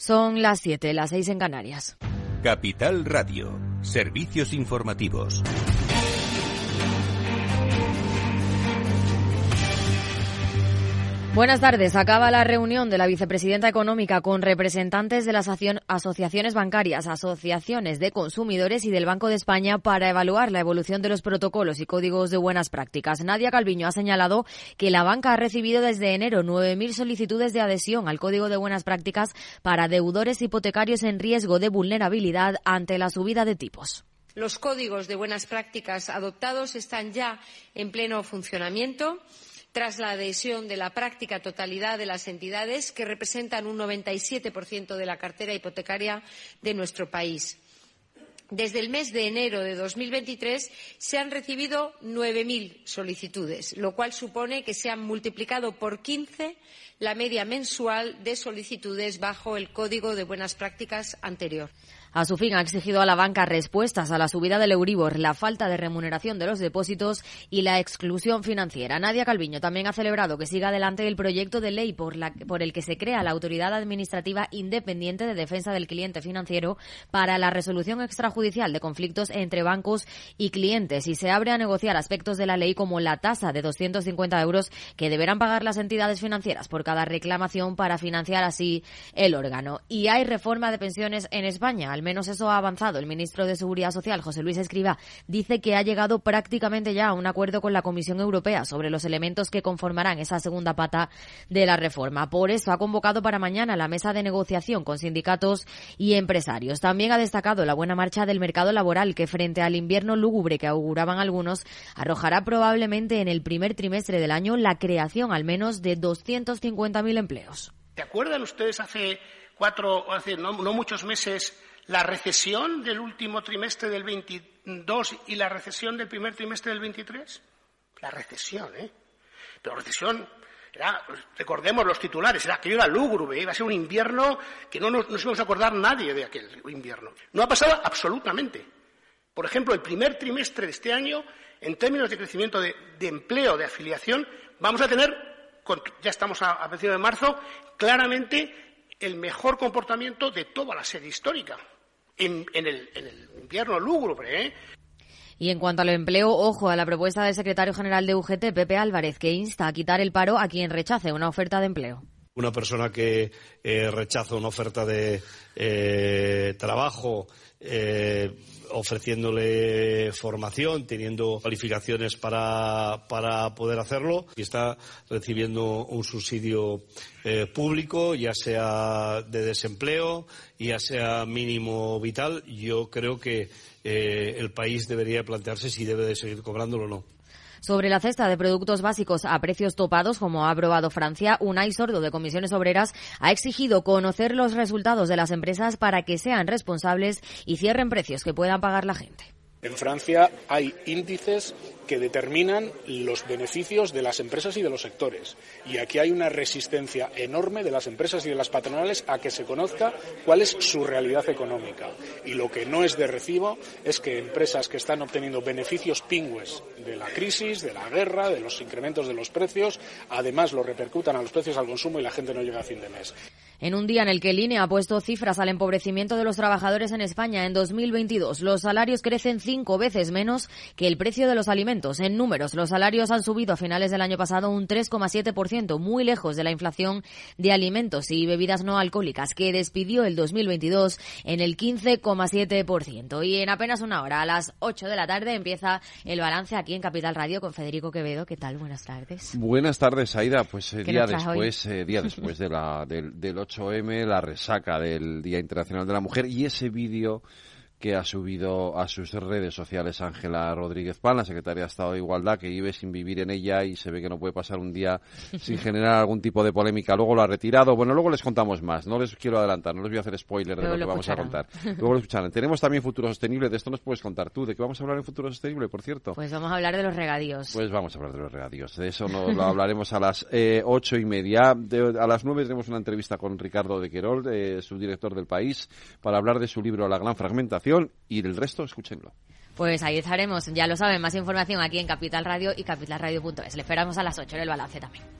Son las 7, las 6 en Canarias. Capital Radio, servicios informativos. Buenas tardes. Acaba la reunión de la vicepresidenta económica con representantes de las asociaciones bancarias, asociaciones de consumidores y del Banco de España para evaluar la evolución de los protocolos y códigos de buenas prácticas. Nadia Calviño ha señalado que la banca ha recibido desde enero 9.000 solicitudes de adhesión al código de buenas prácticas para deudores hipotecarios en riesgo de vulnerabilidad ante la subida de tipos. Los códigos de buenas prácticas adoptados están ya en pleno funcionamiento tras la adhesión de la práctica totalidad de las entidades que representan un 97% de la cartera hipotecaria de nuestro país. Desde el mes de enero de 2023 se han recibido 9.000 solicitudes, lo cual supone que se han multiplicado por 15 la media mensual de solicitudes bajo el Código de Buenas Prácticas anterior. A su fin, ha exigido a la banca respuestas a la subida del Euribor, la falta de remuneración de los depósitos y la exclusión financiera. Nadia Calviño también ha celebrado que siga adelante el proyecto de ley por, por el que se crea la Autoridad Administrativa Independiente de Defensa del Cliente Financiero para la resolución extrajudicial de conflictos entre bancos y clientes y se abre a negociar aspectos de la ley como la tasa de 250 euros que deberán pagar las entidades financieras por cada reclamación para financiar así el órgano. Y hay reforma de pensiones en España al menos eso ha avanzado. El ministro de Seguridad Social, José Luis Escriba, dice que ha llegado prácticamente ya a un acuerdo con la Comisión Europea sobre los elementos que conformarán esa segunda pata de la reforma. Por eso ha convocado para mañana la mesa de negociación con sindicatos y empresarios. También ha destacado la buena marcha del mercado laboral que frente al invierno lúgubre que auguraban algunos arrojará probablemente en el primer trimestre del año la creación al menos de 250.000 empleos. ¿Se acuerdan ustedes hace cuatro, hace no muchos meses la recesión del último trimestre del 22 y la recesión del primer trimestre del 23? La recesión, ¿eh? Pero recesión, era, recordemos los titulares, era aquello era lúgubre, iba a ser un invierno que no nos, íbamos a acordar nadie de aquel invierno. No ha pasado absolutamente. Por ejemplo, el primer trimestre de este año, en términos de crecimiento de, empleo, de afiliación, vamos a tener, ya estamos a, a principios de marzo, claramente el mejor comportamiento de toda la serie histórica en, el, invierno lúgubre. ¿eh? Y en cuanto al empleo, ojo a la propuesta del secretario general de UGT, Pepe Álvarez, que insta a quitar el paro a quien rechace una oferta de empleo. Una persona que eh, rechaza una oferta de eh, trabajo eh, ofreciéndole formación, teniendo cualificaciones para, para, poder hacerlo y está recibiendo un subsidio eh, público, ya sea de desempleo, ya sea mínimo vital. Yo creo que eh, el país debería plantearse si debe de seguir cobrándolo o no. Sobre la cesta de productos básicos a precios topados, como ha aprobado Francia, Unai Sordo de Comisiones Obreras ha exigido conocer los resultados de las empresas para que sean responsables y cierren precios que puedan pagar la gente. En Francia hay índices que determinan los beneficios de las empresas y de los sectores. Y aquí hay una resistencia enorme de las empresas y de las patronales a que se conozca cuál es su realidad económica. Y lo que no es de recibo es que empresas que están obteniendo beneficios pingües de la crisis, de la guerra, de los incrementos de los precios, además lo repercutan a los precios al consumo y la gente no llega a fin de mes en un día en el que el INE ha puesto cifras al empobrecimiento de los trabajadores en España en 2022. Los salarios crecen cinco veces menos que el precio de los alimentos. En números, los salarios han subido a finales del año pasado un 3,7%, muy lejos de la inflación de alimentos y bebidas no alcohólicas, que despidió el 2022 en el 15,7%. Y en apenas una hora, a las 8 de la tarde, empieza el balance aquí en Capital Radio con Federico Quevedo. ¿Qué tal? Buenas tardes. Buenas tardes, Aida. Pues eh, día después, eh, día después de la, del, del 8M, la resaca del Día Internacional de la Mujer y ese vídeo que ha subido a sus redes sociales Ángela Rodríguez Pan, la secretaria de Estado de Igualdad, que vive sin vivir en ella y se ve que no puede pasar un día sin generar algún tipo de polémica. Luego lo ha retirado. Bueno, luego les contamos más. No les quiero adelantar, no les voy a hacer spoiler de lo, que vamos a contar. Luego lo escucharán. Tenemos también Futuro Sostenible. De esto nos puedes contar tú. ¿De qué vamos a hablar en Futuro Sostenible, por cierto? Pues vamos a hablar de los regadíos. Pues vamos a hablar de los regadíos. De eso no, lo hablaremos a las eh, ocho y media. a las nueve tenemos una entrevista con Ricardo de Querol, eh, subdirector del país, para hablar de su libro La Gran Fragmentación y del resto escúchenlo. Pues ahí estaremos, ya lo saben, más información aquí en Capital Radio y capitalradio.es. Le esperamos a las 8 en el balance también.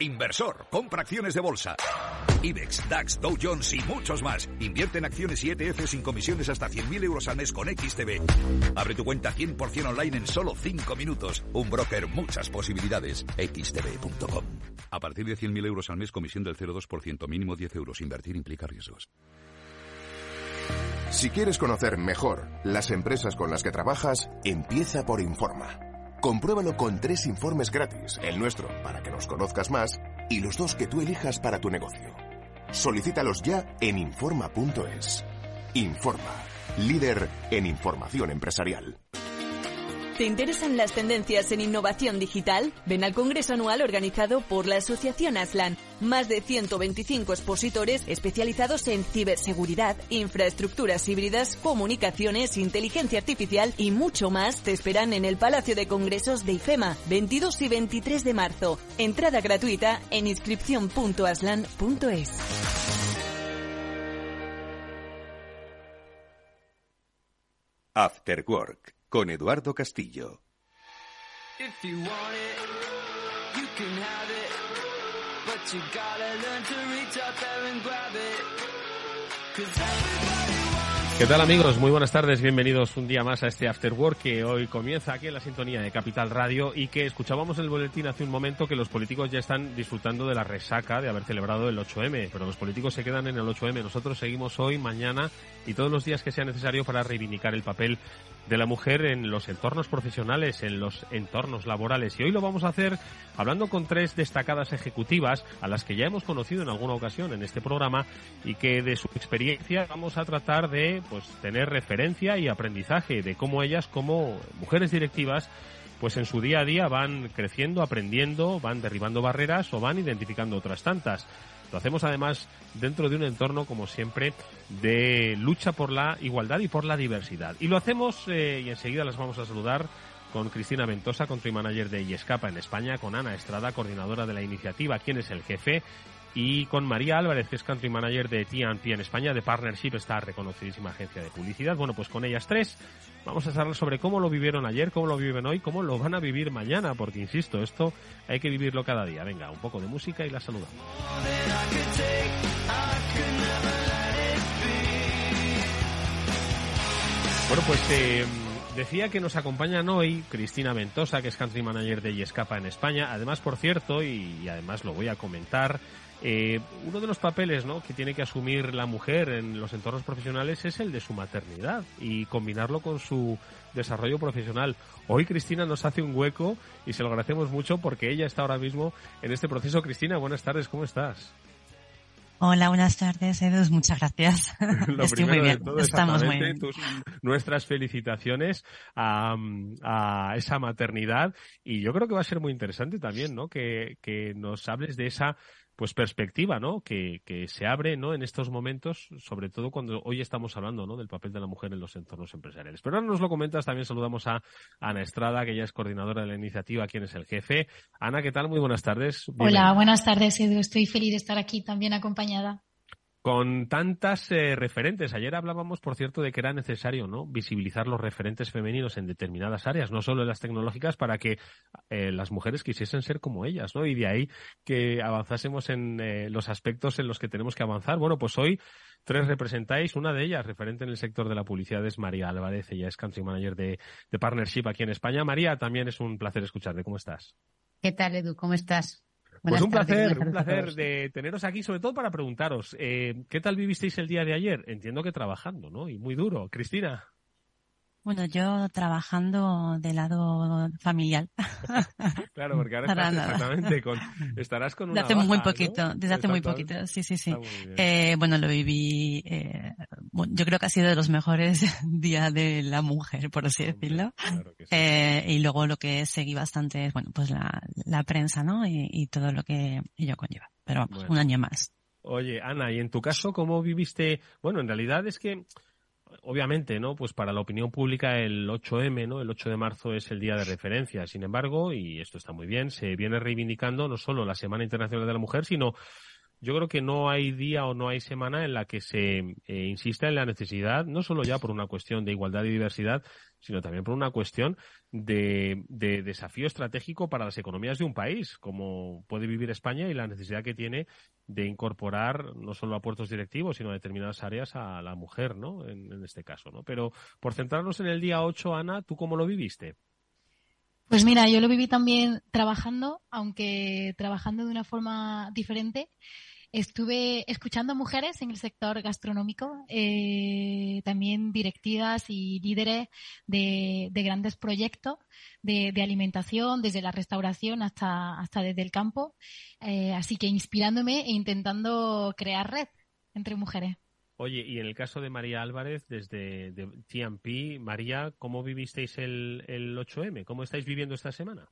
Inversor, compra acciones de bolsa. IBEX, DAX, Dow Jones y muchos más. Invierte en acciones y ETF sin comisiones hasta 100.000 euros al mes con XTB. Abre tu cuenta 100% online en solo 5 minutos. Un broker, muchas posibilidades. XTB.com. A partir de 100.000 euros al mes, comisión del 0,2%, mínimo 10 euros. Invertir implica riesgos. Si quieres conocer mejor las empresas con las que trabajas, empieza por Informa. Compruébalo con tres informes gratis, el nuestro para que nos conozcas más y los dos que tú elijas para tu negocio. Solicítalos ya en Informa.es. Informa, líder en información empresarial. ¿Te interesan las tendencias en innovación digital? Ven al Congreso Anual organizado por la Asociación Aslan. Más de 125 expositores especializados en ciberseguridad, infraestructuras híbridas, comunicaciones, inteligencia artificial y mucho más te esperan en el Palacio de Congresos de IFEMA, 22 y 23 de marzo. Entrada gratuita en inscripción.aslan.es. After Work con Eduardo Castillo. ¿Qué tal amigos? Muy buenas tardes, bienvenidos un día más a este After Work que hoy comienza aquí en la sintonía de Capital Radio y que escuchábamos en el boletín hace un momento que los políticos ya están disfrutando de la resaca de haber celebrado el 8M, pero los políticos se quedan en el 8M, nosotros seguimos hoy, mañana y todos los días que sea necesario para reivindicar el papel de la mujer en los entornos profesionales, en los entornos laborales. Y hoy lo vamos a hacer hablando con tres destacadas ejecutivas a las que ya hemos conocido en alguna ocasión en este programa y que de su experiencia vamos a tratar de pues tener referencia y aprendizaje de cómo ellas como mujeres directivas pues en su día a día van creciendo, aprendiendo, van derribando barreras o van identificando otras tantas. Lo hacemos además dentro de un entorno, como siempre, de lucha por la igualdad y por la diversidad. Y lo hacemos, eh, y enseguida las vamos a saludar, con Cristina Ventosa, country manager de Yescapa en España, con Ana Estrada, coordinadora de la iniciativa ¿Quién es el jefe? Y con María Álvarez, que es country manager de T&P en España, de Partnership, esta reconocidísima agencia de publicidad. Bueno, pues con ellas tres vamos a hablar sobre cómo lo vivieron ayer, cómo lo viven hoy, cómo lo van a vivir mañana, porque insisto, esto hay que vivirlo cada día. Venga, un poco de música y la saludamos. Bueno, pues eh, decía que nos acompañan hoy Cristina Ventosa, que es country manager de Yescapa en España. Además, por cierto, y, además lo voy a comentar, eh, uno de los papeles ¿no? que tiene que asumir la mujer en los entornos profesionales es el de su maternidad y combinarlo con su desarrollo profesional. Hoy Cristina nos hace un hueco y se lo agradecemos mucho porque ella está ahora mismo en este proceso. Cristina, buenas tardes, ¿cómo estás? Hola, buenas tardes, Edu. Muchas gracias. Estoy muy bien. Estamos muy bien. nuestras felicitaciones a, a, esa maternidad y yo creo que va a ser muy interesante también, ¿no? Que, que nos hables de esa pues perspectiva, ¿no? Que, que, se abre, ¿no? En estos momentos, sobre todo cuando hoy estamos hablando, ¿no? Del papel de la mujer en los entornos empresariales. Pero ahora nos lo comentas, también saludamos a Ana Estrada, que ya es coordinadora de la iniciativa, quien es el jefe. Ana, ¿qué tal? Muy buenas tardes. Hola, buenas tardes, Edu. Estoy feliz de estar aquí también acompañada con tantas eh, referentes. Ayer hablábamos, por cierto, de que era necesario ¿no? visibilizar los referentes femeninos en determinadas áreas, no solo en las tecnológicas, para que eh, las mujeres quisiesen ser como ellas, ¿no? Y de ahí que avanzásemos en eh, los aspectos en los que tenemos que avanzar. Bueno, pues hoy tres representáis, una de ellas, referente en el sector de la publicidad, es María Álvarez, ella es Country Manager de, de Partnership aquí en España. María, también es un placer escucharte. ¿Cómo estás? ¿Qué tal, Edu? ¿Cómo estás? Pues un placer, un placer de teneros aquí, sobre todo para preguntaros, eh, ¿qué tal vivisteis el día de ayer? Entiendo que trabajando, ¿no? Y muy duro. Cristina. Bueno, yo trabajando de lado familiar. claro, porque ahora estás exactamente con, estarás con una Desde hace muy poquito, desde hace muy poquito, sí, sí, sí. Eh, bueno, lo viví eh, yo creo que ha sido de los mejores días de la mujer, por así decirlo. eh, y luego lo que seguí bastante es, bueno, pues la, la prensa, ¿no? Y, y, todo lo que ello conlleva. Pero vamos, un año más. Oye, Ana, ¿y en tu caso cómo viviste? Bueno, en realidad es que obviamente, ¿no? Pues para la opinión pública el 8M, ¿no? El 8 de marzo es el día de referencia. Sin embargo, y esto está muy bien, se viene reivindicando no solo la Semana Internacional de la Mujer, sino yo creo que no hay día o no hay semana en la que se eh, insista en la necesidad, no solo ya por una cuestión de igualdad y diversidad, sino también por una cuestión de, de, desafío estratégico para las economías de un país, como puede vivir España y la necesidad que tiene de incorporar no solo a puertos directivos, sino a determinadas áreas a la mujer, ¿no? En, este caso, ¿no? Pero por centrarnos en el día 8, Ana, ¿tú cómo lo viviste? Pues mira, yo lo viví también trabajando, aunque trabajando de una forma diferente. Estuve escuchando mujeres en el sector gastronómico, eh, también directivas y líderes de, grandes proyectos de, alimentación, desde la restauración hasta, hasta desde el campo. Eh, así que inspirándome e intentando crear red entre mujeres. Oye, y en el caso de María Álvarez, desde de TMP, María, ¿cómo vivisteis el, el 8M? ¿Cómo estáis viviendo esta semana?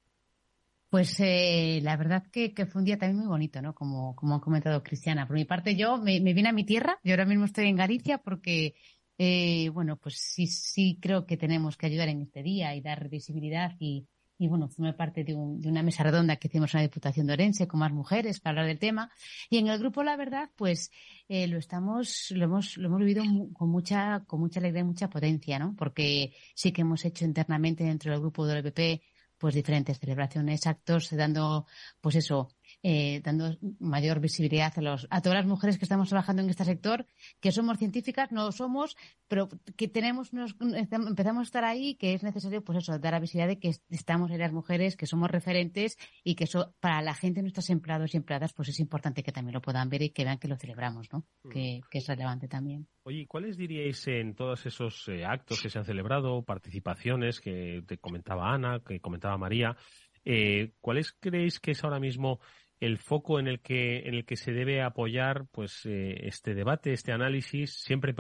Pues eh, la verdad que, fue un día también muy bonito, ¿no? Como, como ha comentado Cristiana. Por mi parte, yo me, vine a mi tierra. Yo ahora mismo estoy en Galicia porque, eh, bueno, pues sí, sí creo que tenemos que ayudar en este día y dar visibilidad y, bueno, formé parte de, una mesa redonda que hicimos en la Diputación de Orense con más mujeres para hablar del tema. Y en el grupo, la verdad, pues eh, lo estamos, lo hemos, lo hemos vivido con mucha, con mucha alegría y mucha potencia, ¿no? Porque sí que hemos hecho internamente dentro del grupo del PP pues diferentes celebraciones, actos, dando, pues eso, eh, dando mayor visibilidad a, los, a todas las mujeres que estamos trabajando en este sector, que somos científicas, no somos, pero que tenemos, empezamos a estar ahí, que es necesario, pues eso, dar la visibilidad de que estamos en las mujeres, que somos referentes y que eso, para la gente, nuestros empleados y empleadas, pues es importante que también lo puedan ver y que vean que lo celebramos, ¿no? Mm. Que, es relevante también. Oye, ¿cuáles diríais en todos esos eh, actos que se han celebrado, participaciones que te comentaba Ana, que comentaba María, eh, ¿cuáles creéis que es ahora mismo el foco en el que en el que se debe apoyar pues eh, este debate este análisis siempre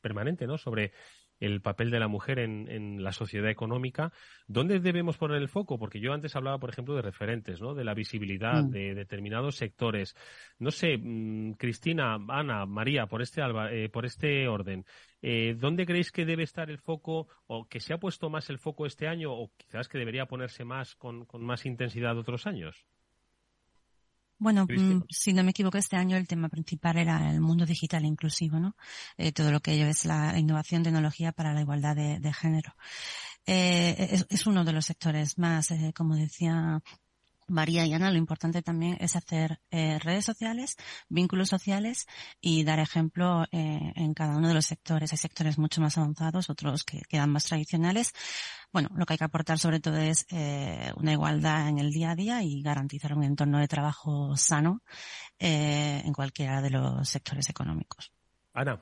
permanente no sobre el papel de la mujer en, en, la sociedad económica. ¿Dónde debemos poner el foco? Porque yo antes hablaba, por ejemplo, de referentes, ¿no? De la visibilidad mm. de determinados sectores. No sé, mm, Cristina, Ana, María, por este, eh, por este orden, eh, ¿dónde creéis que debe estar el foco o que se ha puesto más el foco este año o quizás que debería ponerse más con, con más intensidad otros años? Bueno, mm, si no me equivoco, este año el tema principal era el mundo digital inclusivo, ¿no? Eh, todo lo que ello es la innovación, tecnología para la igualdad de, género. Eh, es, uno de los sectores más, eh, como decía María y Ana, lo importante también es hacer eh, redes sociales, vínculos sociales y dar ejemplo eh, en cada uno de los sectores. Hay sectores mucho más avanzados, otros que quedan más tradicionales. Bueno, lo que hay que aportar sobre todo es eh, una igualdad en el día a día y garantizar un entorno de trabajo sano en cualquiera de los sectores económicos. Ana.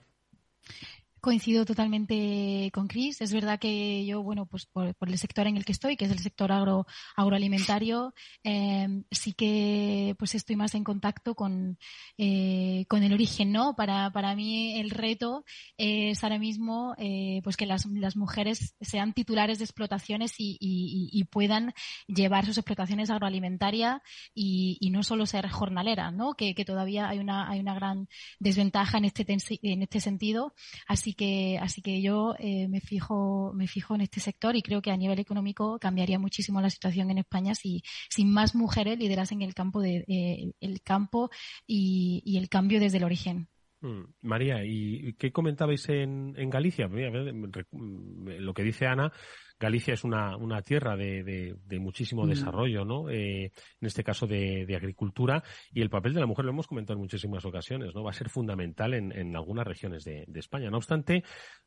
Coincido totalmente con Cris. Es verdad que yo, bueno, pues por, el sector en el que estoy, que es el sector agro, agroalimentario, eh, sí que pues estoy más en contacto con, eh, con el origen, ¿no? Para, para mí el reto es ahora mismo eh, pues que las, las mujeres sean titulares de explotaciones y, y, y puedan llevar sus explotaciones agroalimentarias y, y, no solo ser jornaleras, ¿no? Que, que todavía hay una, hay una gran desventaja en este, en este sentido. Así Así que, así que yo eh, me fijo, me fijo en este sector y creo que a nivel económico cambiaría muchísimo la situación en España si, si más mujeres liderasen el campo de, eh, el campo y, el cambio desde el origen. Mm, María, ¿y qué comentabais en, en Galicia? Lo que dice Ana, Galicia es una, una tierra de, de, muchísimo mm. desarrollo, ¿no? Eh, en este caso de, agricultura y el papel de la mujer lo hemos comentado en muchísimas ocasiones, ¿no? Va a ser fundamental en, en algunas regiones de, España. No obstante,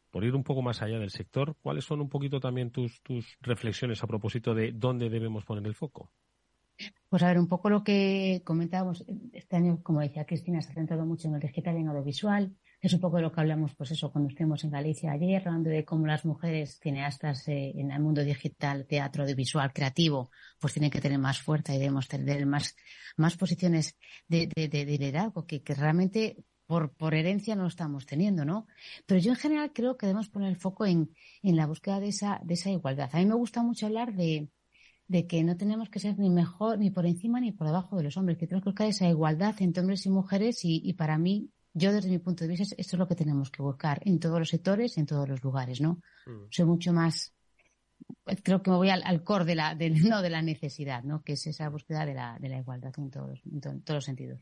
por ir un poco más allá del sector, ¿cuáles son un poquito también tus, tus reflexiones a propósito de dónde debemos poner el foco? Pues a ver, un poco lo que comentábamos, este año, como decía Cristina, se ha centrado mucho en el digital y en audiovisual. Es un poco de lo que hablamos, pues eso, cuando estuvimos en Galicia ayer, hablando de cómo las mujeres cineastas eh, en el mundo digital, teatro, audiovisual, creativo, pues tienen que tener más fuerza y debemos tener más, más posiciones de, de, de liderazgo, que, que realmente por, por herencia no lo estamos teniendo, ¿no? Pero yo en general creo que debemos poner el foco en, en la búsqueda de esa, de esa igualdad. A mí me gusta mucho hablar de, de que no tenemos que ser ni mejor, ni por encima, ni por debajo de los hombres, que tenemos que buscar esa igualdad entre hombres y mujeres y, y para mí, yo desde mi punto de vista, esto es lo que tenemos que buscar en todos los sectores, en todos los lugares, ¿no? Mm. Soy mucho más, creo que me voy al, al core de la, de, no, de la necesidad, ¿no? Que es esa búsqueda de la, de la igualdad en todos, en, en todos los sentidos.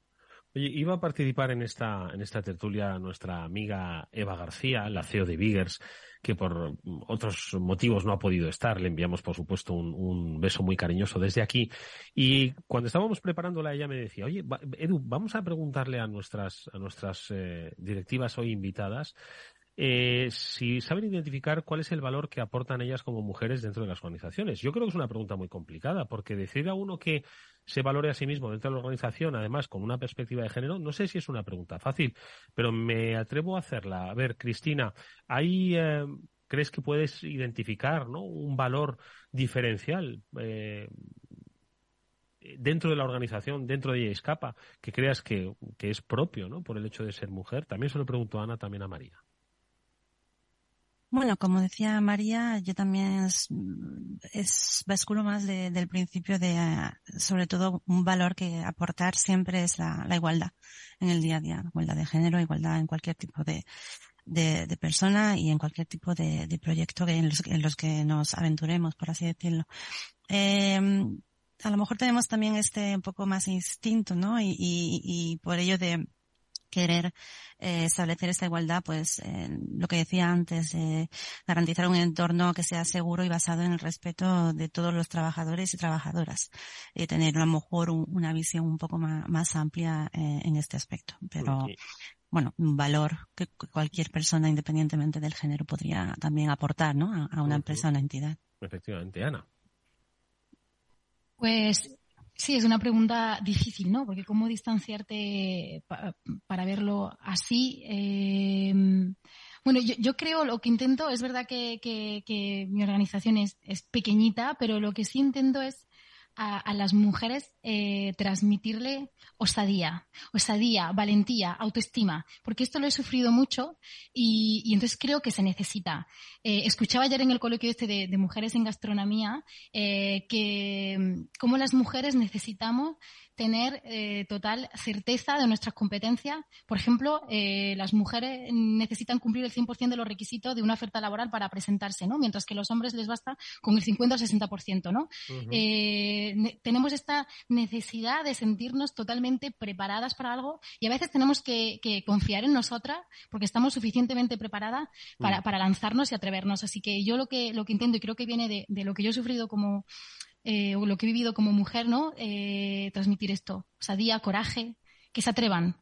Oye, iba a participar en esta, en esta tertulia nuestra amiga Eva García, la CEO de Biggers, que por otros motivos no ha podido estar. Le enviamos, por supuesto, un, beso muy cariñoso desde aquí. Y cuando estábamos preparándola, ella me decía, oye, Edu, vamos a preguntarle a nuestras, a nuestras eh, directivas hoy invitadas eh, si saben identificar cuál es el valor que aportan ellas como mujeres dentro de las organizaciones. Yo creo que es una pregunta muy complicada, porque decir a uno que se valore a sí mismo dentro de la organización, además con una perspectiva de género, no sé si es una pregunta fácil, pero me atrevo a hacerla. A ver, Cristina, ¿hay, eh, ¿crees que puedes identificar ¿no? un valor diferencial? Eh, dentro de la organización, dentro de ella escapa, que creas que, que es propio, ¿no? Por el hecho de ser mujer. También se lo pregunto a Ana, también a María. Bueno, como decía María, yo también es, es basculo más del principio de, sobre todo, un valor que aportar siempre es la, igualdad en el día a día, igualdad de género, igualdad en cualquier tipo de, de, persona y en cualquier tipo de, proyecto en los, en los que nos aventuremos, por así decirlo. Eh, a lo mejor tenemos también este un poco más instinto, ¿no? Y, y, y por ello de, querer eh, establecer esta igualdad, pues lo que decía antes, eh, garantizar un entorno que sea seguro y basado en el respeto de todos los trabajadores y trabajadoras, y tener a lo mejor una visión un poco más, amplia eh, en este aspecto. Pero bueno, un valor que cualquier persona, independientemente del género, podría también aportar, ¿no? A, una empresa, a una entidad. Efectivamente, Ana. Pues Sí, es una pregunta difícil, ¿no? Porque cómo distanciarte para verlo así. Eh, bueno, yo, creo, lo que intento, es verdad que, mi organización es, pequeñita, pero lo que sí intento es a, las mujeres eh, transmitirle osadía, osadía, valentía, autoestima, porque esto lo he sufrido mucho y, entonces creo que se necesita. Eh, escuchaba ayer en el coloquio este de, mujeres en gastronomía eh, que mm, cómo las mujeres necesitamos tener eh, total certeza de nuestras competencias. Por ejemplo, eh, las mujeres necesitan cumplir el 100% de los requisitos de una oferta laboral para presentarse, ¿no? Mientras que a los hombres les basta con el 50 o 60%, ¿no? Eh, tenemos esta necesidad de sentirnos totalmente preparadas para algo y a veces tenemos que, confiar en nosotras porque estamos suficientemente preparadas para, mm. para, lanzarnos y atrevernos. Así que yo lo que, lo que intento y creo que viene de, de lo que yo he sufrido como eh, o lo que he vivido como mujer, ¿no? Eh, transmitir esto, osadía, coraje, que se atrevan.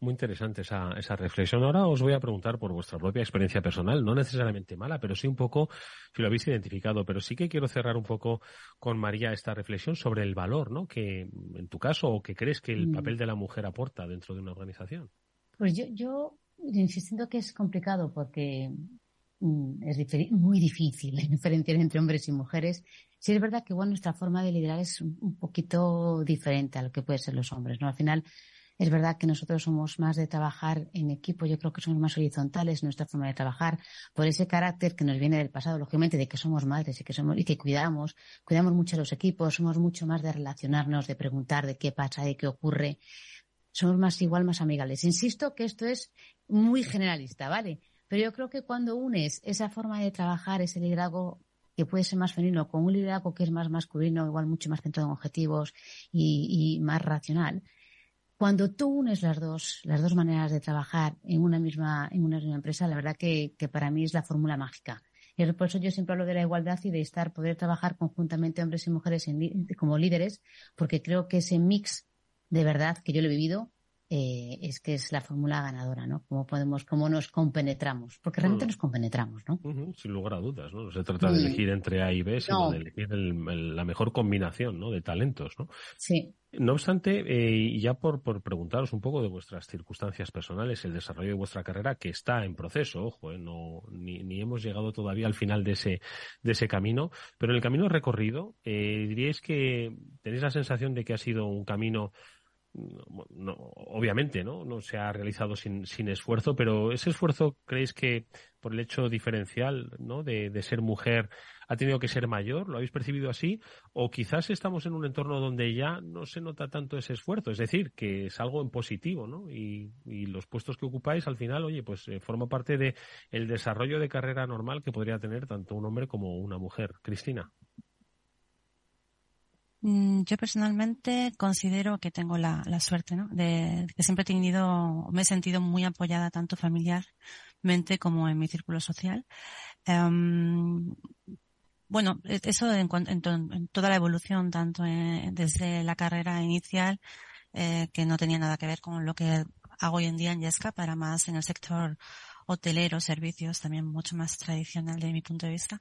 Muy interesante esa, esa reflexión. Ahora os voy a preguntar por vuestra propia experiencia personal, no necesariamente mala, pero sí un poco si lo habéis identificado. Pero sí que quiero cerrar un poco con María esta reflexión sobre el valor, ¿no? Que en tu caso, o que crees que el mm. papel de la mujer aporta dentro de una organización. Pues yo, yo insistiendo que es complicado porque mm, es muy difícil diferenciar entre hombres y mujeres Sí es verdad que nuestra forma de liderar es un poquito diferente a lo que pueden ser los hombres, ¿no? Al final es verdad que nosotros somos más de trabajar en equipo, yo creo que somos más horizontales en nuestra forma de trabajar, por ese carácter que nos viene del pasado, lógicamente, de que somos madres y que somos, y que cuidamos, cuidamos mucho a los equipos, somos mucho más de relacionarnos, de preguntar de qué pasa, de qué ocurre. Somos más igual, más amigables. Insisto que esto es muy generalista, ¿vale? Pero yo creo que cuando unes esa forma de trabajar, ese liderazgo que puede ser más femenino, con un liderazgo que es más masculino, igual mucho más centrado en objetivos y, más racional. Cuando tú unes las dos, las dos maneras de trabajar en una misma, en una misma empresa, la verdad que, que para mí es la fórmula mágica. Y por eso yo siempre hablo de la igualdad y de estar, poder trabajar conjuntamente hombres y mujeres como líderes, porque creo que ese mix de verdad que yo lo he vivido eh, es que es la fórmula ganadora, ¿no? Cómo podemos, cómo nos compenetramos, porque realmente mm. nos compenetramos, ¿no? sin lugar a dudas, ¿no? No se trata de elegir entre A y B, sino de elegir la mejor combinación, ¿no? De talentos, ¿no? Sí. No obstante, eh, ya por, por preguntaros un poco de vuestras circunstancias personales, el desarrollo de vuestra carrera, que está en proceso, ojo, eh, no, ni, ni, hemos llegado todavía al final de ese, de ese camino, pero en el camino recorrido, eh, diríais que tenéis la sensación de que ha sido un camino no, obviamente, ¿no? No se ha realizado sin, sin esfuerzo, pero ese esfuerzo, ¿creéis que por el hecho diferencial, ¿no? De, ser mujer ha tenido que ser mayor? ¿Lo habéis percibido así? O quizás estamos en un entorno donde ya no se nota tanto ese esfuerzo, es decir, que es algo en positivo, ¿no? Y, los puestos que ocupáis al final, oye, pues eh, forma parte de desarrollo de carrera normal que podría tener tanto un hombre como una mujer. Cristina. Mm, yo personalmente considero que tengo la, la suerte, ¿no? De, que siempre he tenido, me he sentido muy apoyada tanto familiarmente como en mi círculo social. Um, bueno, e, eso en, en, toda la evolución, tanto desde la carrera inicial, eh, que no tenía nada que ver con lo que hago hoy en día en Yesca, para más en el sector hotelero, servicios, también mucho más tradicional de mi punto de vista.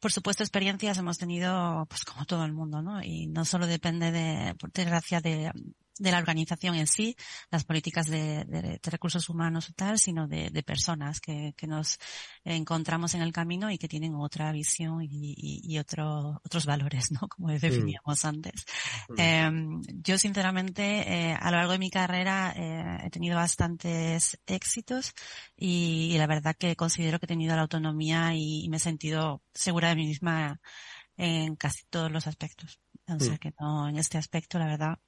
Por supuesto, experiencias hemos tenido, pues como todo el mundo, ¿no? Y no solo depende de, por desgracia, de, de la organización en sí, las políticas de, de, recursos humanos y tal, sino de, de personas que, que, nos encontramos en el camino y que tienen otra visión y, y, y otro, otros valores, ¿no? Como mm. definíamos mm. antes. Mm. Eh, yo, sinceramente, eh, a lo largo de mi carrera eh, he tenido bastantes éxitos y, y, la verdad que considero que he tenido la autonomía y, y me he sentido segura de mí misma en casi todos los aspectos. O sea mm. que no, en este aspecto, la verdad,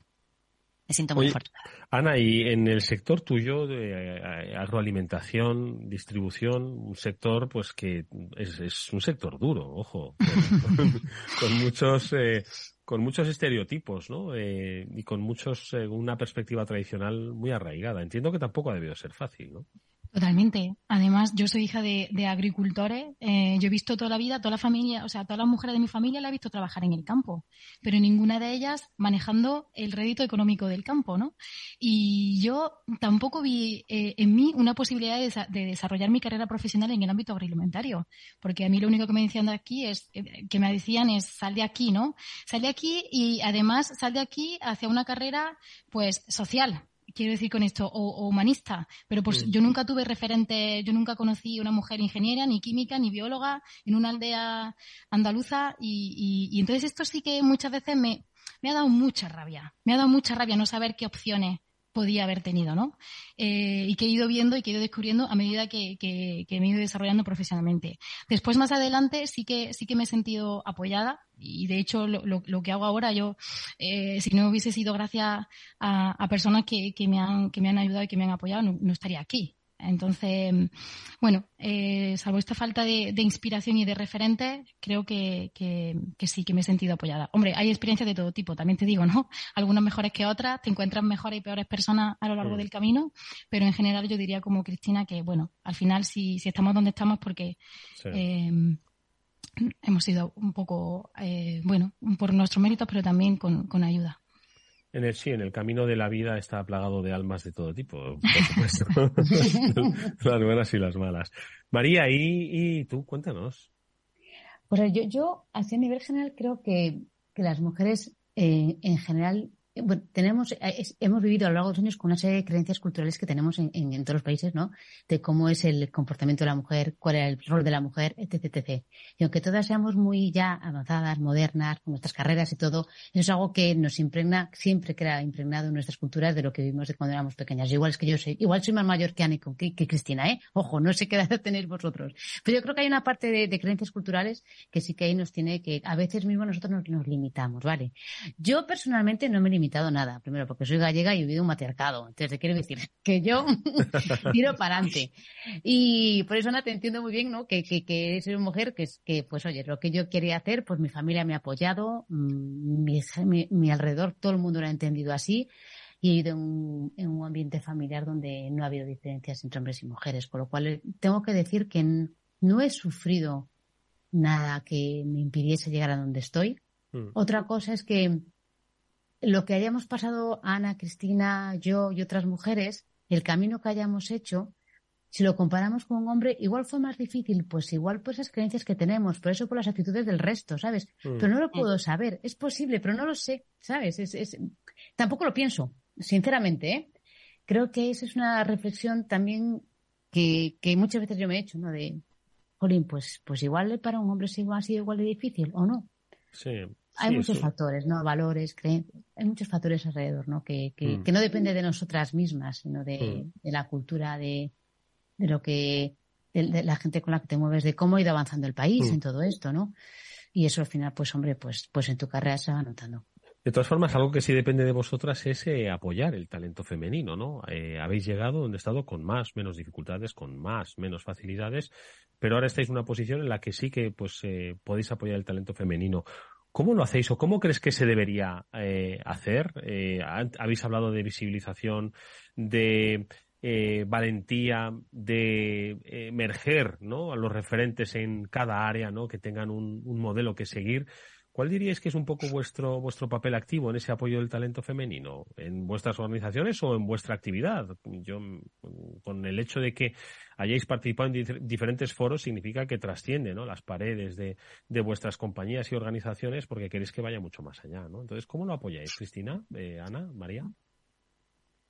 me siento muy fuerte. Ana, y en el sector tuyo de eh, agroalimentación, distribución, un sector pues que es, es un sector duro, ojo, con, muchos eh, con muchos estereotipos, ¿no? Eh, y con muchos eh, una perspectiva tradicional muy arraigada. Entiendo que tampoco ha debido ser fácil, ¿no? Totalmente. Además, yo soy hija de, agricultores. Eh, yo he visto toda la vida, toda la familia, o sea, todas las mujeres de mi familia la he visto trabajar en el campo, pero ninguna de ellas manejando el rédito económico del campo, ¿no? Y yo tampoco vi eh, en mí una posibilidad de, desarrollar mi carrera profesional en el ámbito agroalimentario, porque a mí lo único que me decían de aquí es, eh, que me decían es, sal de aquí, ¿no? Sal de aquí y además sal de aquí hacia una carrera, pues, social, quiero decir con esto, o, humanista, pero pues yo nunca tuve referente, yo nunca conocí una mujer ingeniera, ni química, ni bióloga en una aldea andaluza y, y, entonces esto sí que muchas veces me, me ha dado mucha rabia, me ha dado mucha rabia no saber qué opciones podía haber tenido, ¿no? Eh, y que he ido viendo y que he ido descubriendo a medida que, que, me he ido desarrollando profesionalmente. Después, más adelante, sí que, sí que me he sentido apoyada y de hecho lo, lo, que hago ahora yo, eh, si no hubiese sido gracias a, personas que, que, me han, que me han ayudado y que me han apoyado, no estaría aquí. Entonces, bueno, eh, salvo esta falta de, inspiración y de referente, creo que, sí, que me he sentido apoyada. Hombre, hay experiencias de todo tipo, también te digo, ¿no? Algunas mejores que otras, te encuentras mejores y peores personas a lo largo del camino, pero en general yo diría como Cristina que, bueno, al final si, si estamos donde estamos porque eh, hemos sido un poco, eh, bueno, por nuestros méritos, pero también con, con ayuda. En el, sí, en el camino de la vida está plagado de almas de todo tipo, por supuesto. las buenas y las malas. María, ¿y, tú? Cuéntanos. Pues yo, yo, así a nivel general, creo que, que las mujeres eh, en general bueno, tenemos, eh, hemos vivido a lo largo de los años con una serie de creencias culturales que tenemos en, en, todos los países, ¿no? De cómo es el comportamiento de la mujer, cuál es el rol de la mujer, etc, etc. Y aunque todas seamos muy ya avanzadas, modernas, con nuestras carreras y todo, eso es algo que nos impregna, siempre queda impregnado en nuestras culturas de lo que vivimos de cuando éramos pequeñas. igual es que yo soy, igual soy más mayor que Anne que, que Cristina, ¿eh? Ojo, no sé qué edad tenéis vosotros. Pero yo creo que hay una parte de, de, creencias culturales que sí que ahí nos tiene que, a veces mismo nosotros nos, nos limitamos, ¿vale? Yo personalmente no me limito nada. Primero, porque soy gallega y he vivido un matriarcado. Entonces, quiero decir que yo tiro para adelante. Y por eso, Ana, te entiendo muy bien, ¿no? Que, que, que soy una mujer que, es que, pues, oye, lo que yo quería hacer, pues mi familia me ha apoyado, mm, mi, mi, alrededor, todo el mundo lo ha entendido así. Y he ido en un, en un ambiente familiar donde no ha habido diferencias entre hombres y mujeres. Con lo cual, eh, tengo que decir que no he sufrido nada que me impidiese llegar a donde estoy. Mm. Otra cosa es que lo que hayamos pasado Ana, Cristina, yo y otras mujeres, el camino que hayamos hecho, si lo comparamos con un hombre, igual fue más difícil, pues igual por esas creencias que tenemos, por eso por las actitudes del resto, ¿sabes? Mm. Pero no lo puedo saber, es posible, pero no lo sé, ¿sabes? Es, es... Tampoco lo pienso, sinceramente, ¿eh? Creo que esa es una reflexión también que, que muchas veces yo me he hecho, ¿no? De, Jolín, pues, pues igual para un hombre igual, así igual de difícil, ¿o no? Sí. Hay muchos factores, ¿no? Valores, creencias, hay muchos factores alrededor, ¿no? Que, que, mm. que no depende de nosotras mismas, sino de, mm. de la cultura, de, de lo que, de, la gente con la que te mueves, de cómo ha ido avanzando el país mm. en todo esto, ¿no? Y eso al final, pues hombre, pues, pues en tu carrera se va notando. De todas formas, algo que sí depende de vosotras es eh, apoyar el talento femenino, ¿no? Eh, habéis llegado donde estado con más, menos dificultades, con más, menos facilidades, pero ahora estáis en una posición en la que sí que pues eh, podéis apoyar el talento femenino. ¿Cómo lo hacéis o cómo crees que se debería hacer? habéis hablado de visibilización, de valentía, de emerger, ¿no? A los referentes en cada área, ¿no? Que tengan un modelo que seguir. ¿Cuál diríais que es un poco vuestro, vuestro papel activo en ese apoyo del talento femenino? ¿En vuestras organizaciones o en vuestra actividad? Yo, con el hecho de que hayáis participado en diferentes foros, significa que trasciende ¿no? las paredes de, de, vuestras compañías y organizaciones porque queréis que vaya mucho más allá. ¿no? Entonces, ¿cómo lo apoyáis, Cristina, eh, Ana, María?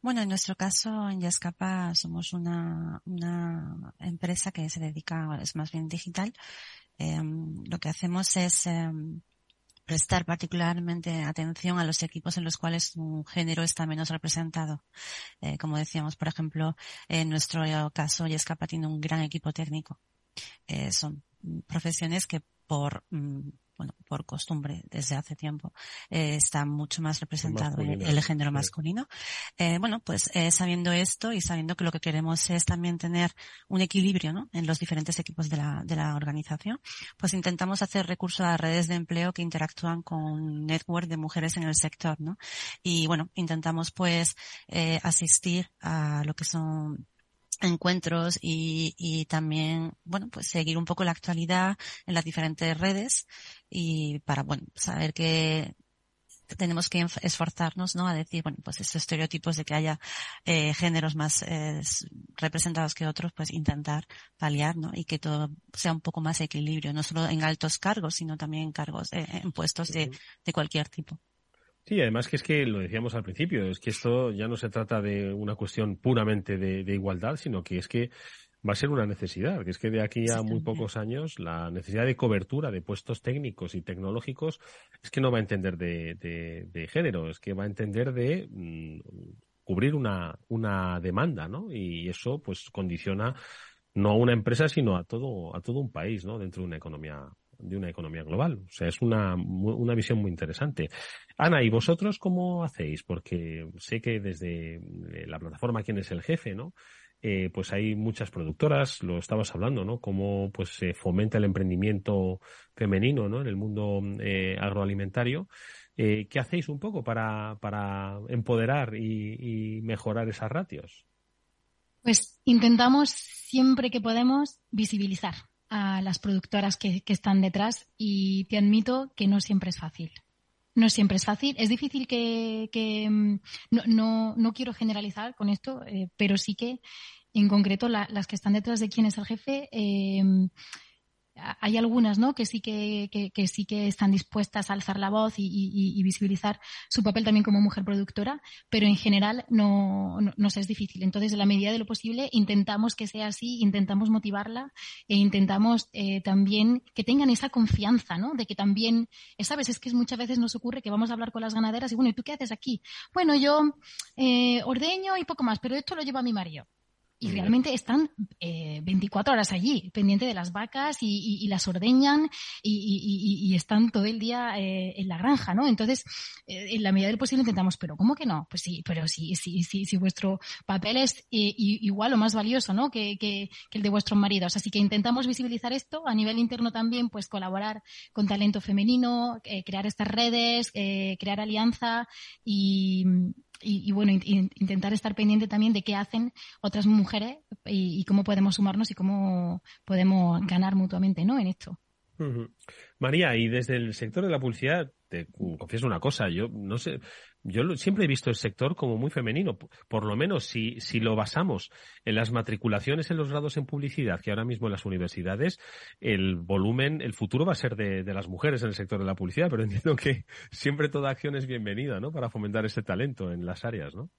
Bueno, en nuestro caso, en Yascapa somos una, una empresa que se dedica, es más bien digital. Em, lo que hacemos es em, prestar particularmente atención a los equipos en los cuales un género está menos representado. Eh, como decíamos, por ejemplo, en nuestro caso, Yescapa tiene un gran equipo técnico. Eh, son profesiones que por mm, bueno, por costumbre desde hace tiempo, eh, está mucho más representado el, género masculino. Eh, bueno, pues eh, sabiendo esto y sabiendo que lo que queremos es también tener un equilibrio ¿no? en los diferentes equipos de la, de la organización, pues intentamos hacer recurso a redes de empleo que interactúan con network de mujeres en el sector, ¿no? Y bueno, intentamos pues eh, asistir a lo que son encuentros y, y, también, bueno, pues seguir un poco la actualidad en las diferentes redes y para, bueno, saber que tenemos que esforzarnos, ¿no? A decir, bueno, pues esos estereotipos de que haya eh, géneros más eh, representados que otros, pues intentar paliar, ¿no? Y que todo sea un poco más equilibrio, no solo en altos cargos, sino también en cargos, eh, en puestos de, de cualquier tipo. Sí, además que es que lo decíamos al principio, es que esto ya no se trata de una cuestión puramente de, igualdad, sino que es que va a ser una necesidad, que es que de aquí a muy pocos años la necesidad de cobertura de puestos técnicos y tecnológicos es que no va a entender de, género, es que va a entender de mm, cubrir una, una demanda, ¿no? Y eso pues condiciona no a una empresa, sino a todo, a todo un país, ¿no? Dentro de una economía de una economía global. O sea, es una, una visión muy interesante. Ana, ¿y vosotros cómo hacéis? Porque sé que desde eh, la plataforma Quién es el jefe, ¿no? Eh, pues hay muchas productoras, lo estabas hablando, ¿no? Cómo pues se fomenta el emprendimiento femenino, ¿no? En el mundo eh, agroalimentario. ¿Qué hacéis un poco para, para empoderar y, y mejorar esas ratios? Pues intentamos siempre que podemos visibilizar a las productoras que, están detrás y te admito que no siempre es fácil. No siempre es fácil. Es difícil que, mm, no, no, quiero generalizar con esto, eh, pero sí que en concreto las que están detrás de quién es el jefe eh, hay algunas ¿no? que sí que, que, sí que están dispuestas a alzar la voz y, visibilizar su papel también como mujer productora, pero en general no, no, no es difícil. Entonces, en la medida de lo posible, intentamos que sea así, intentamos motivarla e intentamos eh, también que tengan esa confianza, ¿no? De que también, sabes, es que muchas veces nos ocurre que vamos a hablar con las ganaderas y bueno, ¿y tú qué haces aquí? Bueno, yo eh, ordeño y poco más, pero esto lo lleva mi marido y realmente están eh, 24 horas allí, pendiente de las vacas y, y, las ordeñan y, y, están todo el día eh, en la granja, ¿no? Entonces, eh, en la medida del posible intentamos, pero ¿cómo que no? Pues sí, pero sí, sí, sí, sí vuestro papel es eh, igual o más valioso, ¿no? Que, que, que, el de vuestros maridos. Así que intentamos visibilizar esto a nivel interno también, pues colaborar con talento femenino, crear estas redes, crear alianza y, y, bueno, intentar estar pendiente también de qué hacen otras mujeres y, cómo podemos sumarnos y cómo podemos ganar mutuamente, ¿no? En esto. María, y desde el sector de la publicidad, te confieso una cosa, yo no sé, yo siempre he visto el sector como muy femenino, por lo menos si, si lo basamos en las matriculaciones en los grados en publicidad, que ahora mismo en las universidades, el volumen, el futuro va a ser de, de las mujeres en el sector de la publicidad, pero entiendo que siempre toda acción es bienvenida, ¿no? Para fomentar ese talento en las áreas, ¿no?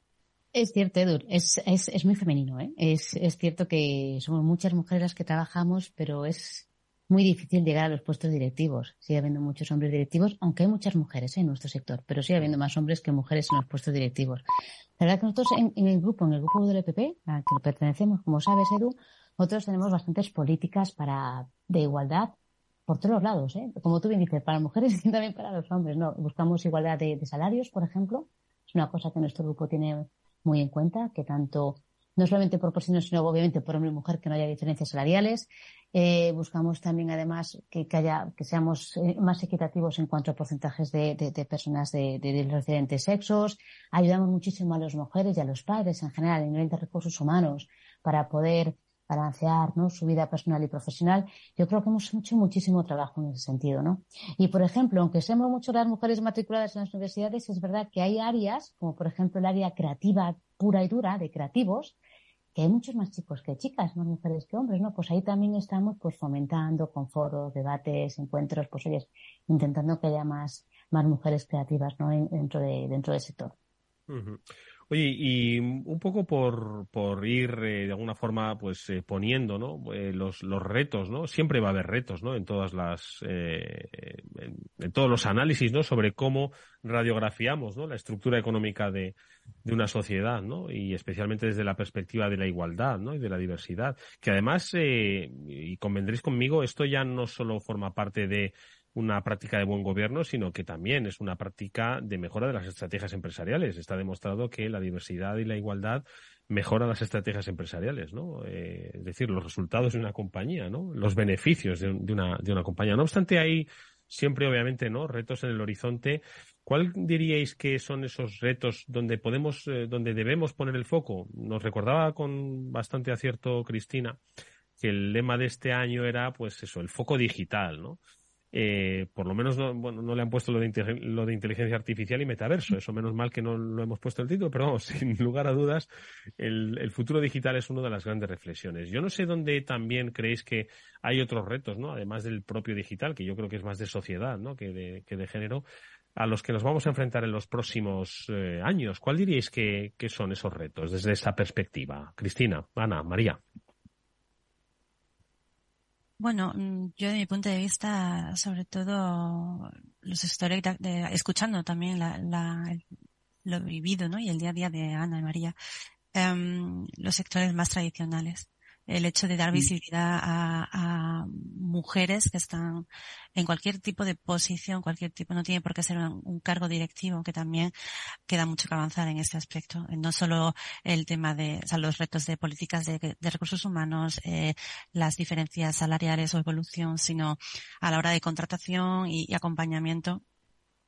Es cierto, Edur, es, es, es muy femenino, ¿eh? Es, es cierto que somos muchas mujeres las que trabajamos, pero es muy difícil llegar a los puestos directivos. Sigue habiendo muchos hombres directivos, aunque hay muchas mujeres ¿eh? en nuestro sector, pero sigue habiendo más hombres que mujeres en los puestos directivos. La verdad que nosotros en, el grupo, en el grupo del EPP, al que pertenecemos, como sabes, Edu, nosotros tenemos bastantes políticas para de igualdad por todos los lados, ¿eh? Como tú bien dices, para mujeres y también para los hombres, ¿no? Buscamos igualdad de, de salarios, por ejemplo. Es una cosa que nuestro grupo tiene muy en cuenta, que tanto no solamente por porcino, sino obviamente por hombre y mujer, que no haya diferencias salariales. Eh, buscamos también, además, que, haya, que seamos eh, más equitativos en cuanto a porcentajes de, personas de, los diferentes sexos. Ayudamos muchísimo a las mujeres y a los padres en general, en nivel de recursos humanos, para poder balancear ¿no? su vida personal y profesional. Yo creo que hemos hecho muchísimo trabajo en ese sentido, ¿no? Y, por ejemplo, aunque seamos mucho las mujeres matriculadas en las universidades, es verdad que hay áreas, como por ejemplo el área creativa pura y dura, de creativos, hay muchos más chicos que chicas, más mujeres que hombres, ¿no? Pues ahí también estamos pues fomentando con foros, debates, encuentros, pues oye, intentando que haya más, más mujeres creativas, ¿no? dentro de, dentro del sector. Oye, y un poco por, por ir eh, de alguna forma pues eh, poniendo ¿no? Eh, los, los retos, ¿no? Siempre va a haber retos, ¿no? En todas las en, todos los análisis, ¿no? Sobre cómo radiografiamos, ¿no? La estructura económica de, de una sociedad, ¿no? Y especialmente desde la perspectiva de la igualdad, ¿no? Y de la diversidad. Que además, y convendréis conmigo, esto ya no solo forma parte de una práctica de buen gobierno, sino que también es una práctica de mejora de las estrategias empresariales. Está demostrado que la diversidad y la igualdad mejoran las estrategias empresariales, ¿no? Eh, es decir, los resultados de una compañía, ¿no? Los beneficios de, una, de una compañía. No obstante, hay siempre, obviamente, ¿no? Retos en el horizonte. ¿Cuál diríais que son esos retos donde podemos, eh, donde debemos poner el foco? Nos recordaba con bastante acierto Cristina que el lema de este año era, pues eso, el foco digital, ¿no? Eh, por lo menos no, bueno, no le han puesto lo de, lo de, inteligencia artificial y metaverso. Eso menos mal que no lo hemos puesto el título, pero sin lugar a dudas, el, futuro digital es una de las grandes reflexiones. Yo no sé dónde también creéis que hay otros retos, ¿no? Además del propio digital, que yo creo que es más de sociedad, ¿no? Que de, que de género, a los que nos vamos a enfrentar en los próximos eh, años. ¿Cuál diríais que, que son esos retos desde esa perspectiva? Cristina, Ana, María. Bueno, mm, yo de mi punto de vista, sobre todo los sectores, escuchando también la, lo vivido, ¿no? Y el día a día de Ana y María, em, los sectores más tradicionales el hecho de dar mm. visibilidad a, mujeres que están en cualquier tipo de posición, cualquier tipo, no tiene por qué ser un, cargo directivo, que también queda mucho que avanzar en este aspecto. No solo el tema de, o sea, los retos de políticas de, recursos humanos, eh, las diferencias salariales o evolución, sino a la hora de contratación y acompañamiento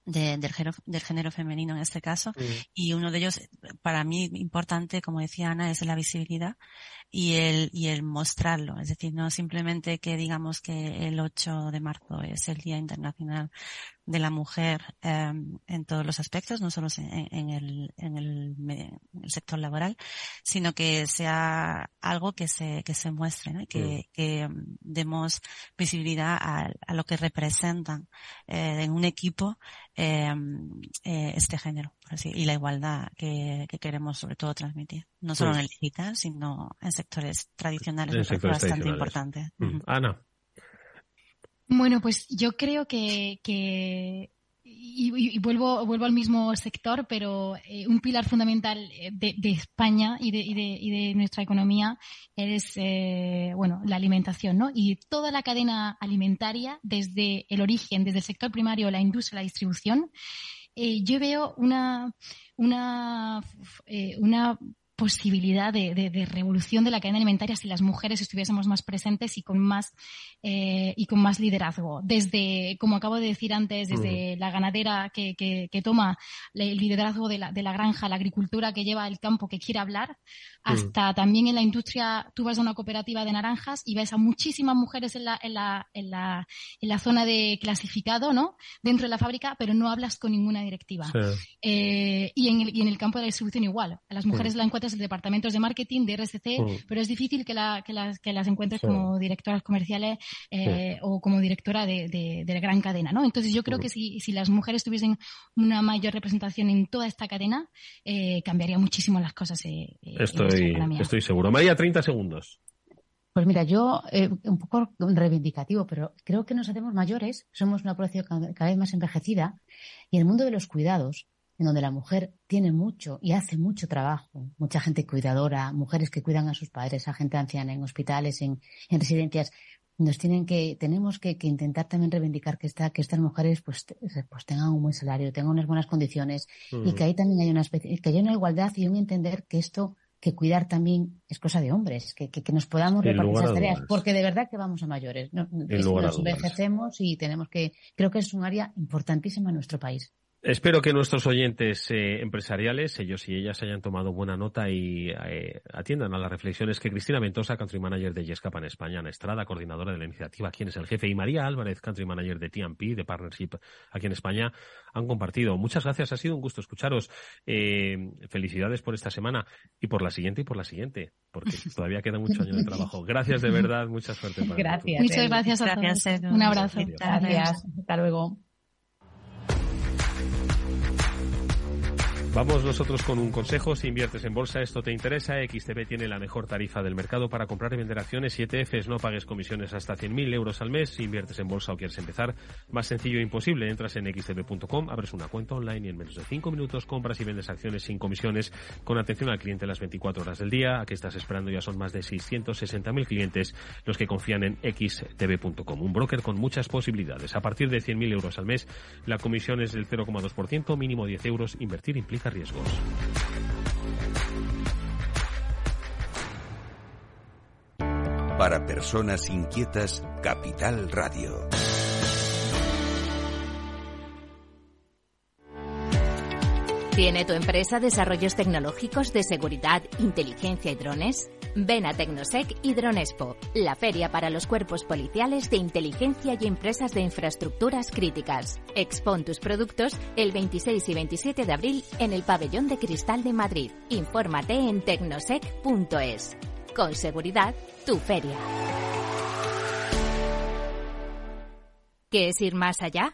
del, género, del género femenino en este caso. Y uno de ellos, para mí importante, como decía Ana, es la visibilidad y el, y el mostrarlo. Es decir, no simplemente que digamos que el 8 de marzo es el Día Internacional de la mujer eh, en todos los aspectos, no solo en, el, en, el, sector laboral, sino que sea algo que se, que se muestre, ¿no? que, que em, demos visibilidad a, a, lo que representan eh, en un equipo em, eh, este género por así, y la igualdad que, que, queremos sobre todo transmitir, no solo en el digital, sino en sectores tradicionales, bastante importantes. Ana. Bueno, pues yo creo que, y, vuelvo, vuelvo al mismo sector, pero eh, un pilar fundamental eh, de, España y de, y, de, nuestra economía es, eh, bueno, la alimentación, ¿no? Y toda la cadena alimentaria, desde el origen, desde el sector primario, la industria, la distribución, yo veo una, una, una posibilidad de, de, revolución de la cadena alimentaria si las mujeres estuviésemos más presentes y con más eh, y con más liderazgo. Desde, como acabo de decir antes, desde la ganadera que, que, toma el liderazgo de la, de la granja, la agricultura que lleva el campo que quiere hablar, hasta también en la industria, tú vas a una cooperativa de naranjas y ves a muchísimas mujeres en la, en la, en la, en la zona de clasificado, ¿no? Dentro de la fábrica, pero no hablas con ninguna directiva. Eh, y, en el, y en el campo de la distribución igual. A las mujeres la encuentras de departamentos de marketing, de RSC, mm. pero es difícil que, la, que, las, que las encuentres como directoras comerciales eh, o como directora de, de, de, la gran cadena, ¿no? Entonces yo creo mm. que si, si las mujeres tuviesen una mayor representación en toda esta cadena, eh, cambiaría muchísimo las cosas. Eh, estoy, estoy seguro. María, 30 segundos. Pues mira, yo eh, un poco reivindicativo, pero creo que nos hacemos mayores, somos una población cada vez más envejecida y el mundo de los cuidados, en donde la mujer tiene mucho y hace mucho trabajo, mucha gente cuidadora, mujeres que cuidan a sus padres, a gente anciana en hospitales, en, residencias, nos tienen que, tenemos que, intentar también reivindicar que esta, que estas mujeres pues, pues tengan un buen salario, tengan unas buenas condiciones y que ahí también hay una especie, que haya una igualdad y un entender que esto que cuidar también es cosa de hombres, que, que, nos podamos repartir esas tareas, porque de verdad que vamos a mayores. No, nos envejecemos y tenemos que, creo que es un área importantísima en nuestro país. Espero que nuestros oyentes eh, empresariales, ellos y ellas, hayan tomado buena nota y eh, atiendan a las reflexiones que Cristina Ventosa, Country Manager de Yescapa en España, Ana Estrada, coordinadora de la iniciativa, quien es el jefe, y María Álvarez, Country Manager de TMP, de Partnership aquí en España, han compartido. Muchas gracias, ha sido un gusto escucharos. Eh, felicidades por esta semana y por la siguiente y por la siguiente, porque todavía queda mucho año de trabajo. Gracias de verdad, mucha suerte. Para gracias. Muchas gracias a todos. Un abrazo. Gracias. Hasta luego. Vamos nosotros con un consejo. Si inviertes en bolsa, esto te interesa. XTB tiene la mejor tarifa del mercado para comprar y vender acciones y ETFs. No pagues comisiones hasta 100.000 euros al mes. Si inviertes en bolsa o quieres empezar, más sencillo e imposible. Entras en xtb.com, abres una cuenta online y en menos de 5 minutos compras y vendes acciones sin comisiones con atención al cliente las 24 horas del día. ¿A qué estás esperando? Ya son más de 660.000 clientes los que confían en xtb.com. Un broker con muchas posibilidades. A partir de 100.000 euros al mes, la comisión es del 0,2%, mínimo 10 euros. Invertir implica riesgos. Para personas inquietas, Capital Radio. ¿Tiene tu empresa desarrollos tecnológicos de seguridad, inteligencia y drones? Ven a Tecnosec y Dronespo, la feria para los cuerpos policiales de inteligencia y empresas de infraestructuras críticas. Expon tus productos el 26 y 27 de abril en el Pabellón de Cristal de Madrid. Infórmate en tecnosec.es. Con seguridad, tu feria. ¿Qué es ir más allá?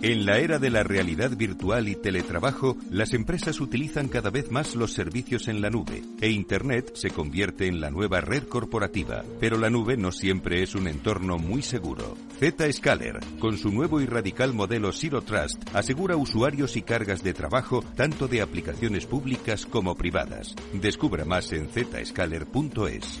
En la era de la realidad virtual y teletrabajo, las empresas utilizan cada vez más los servicios en la nube e Internet se convierte en la nueva red corporativa. Pero la nube no siempre es un entorno muy seguro. Zscaler, con su nuevo y radical modelo Zero Trust, asegura usuarios y cargas de trabajo tanto de aplicaciones públicas como privadas. Descubra más en zscaler.es.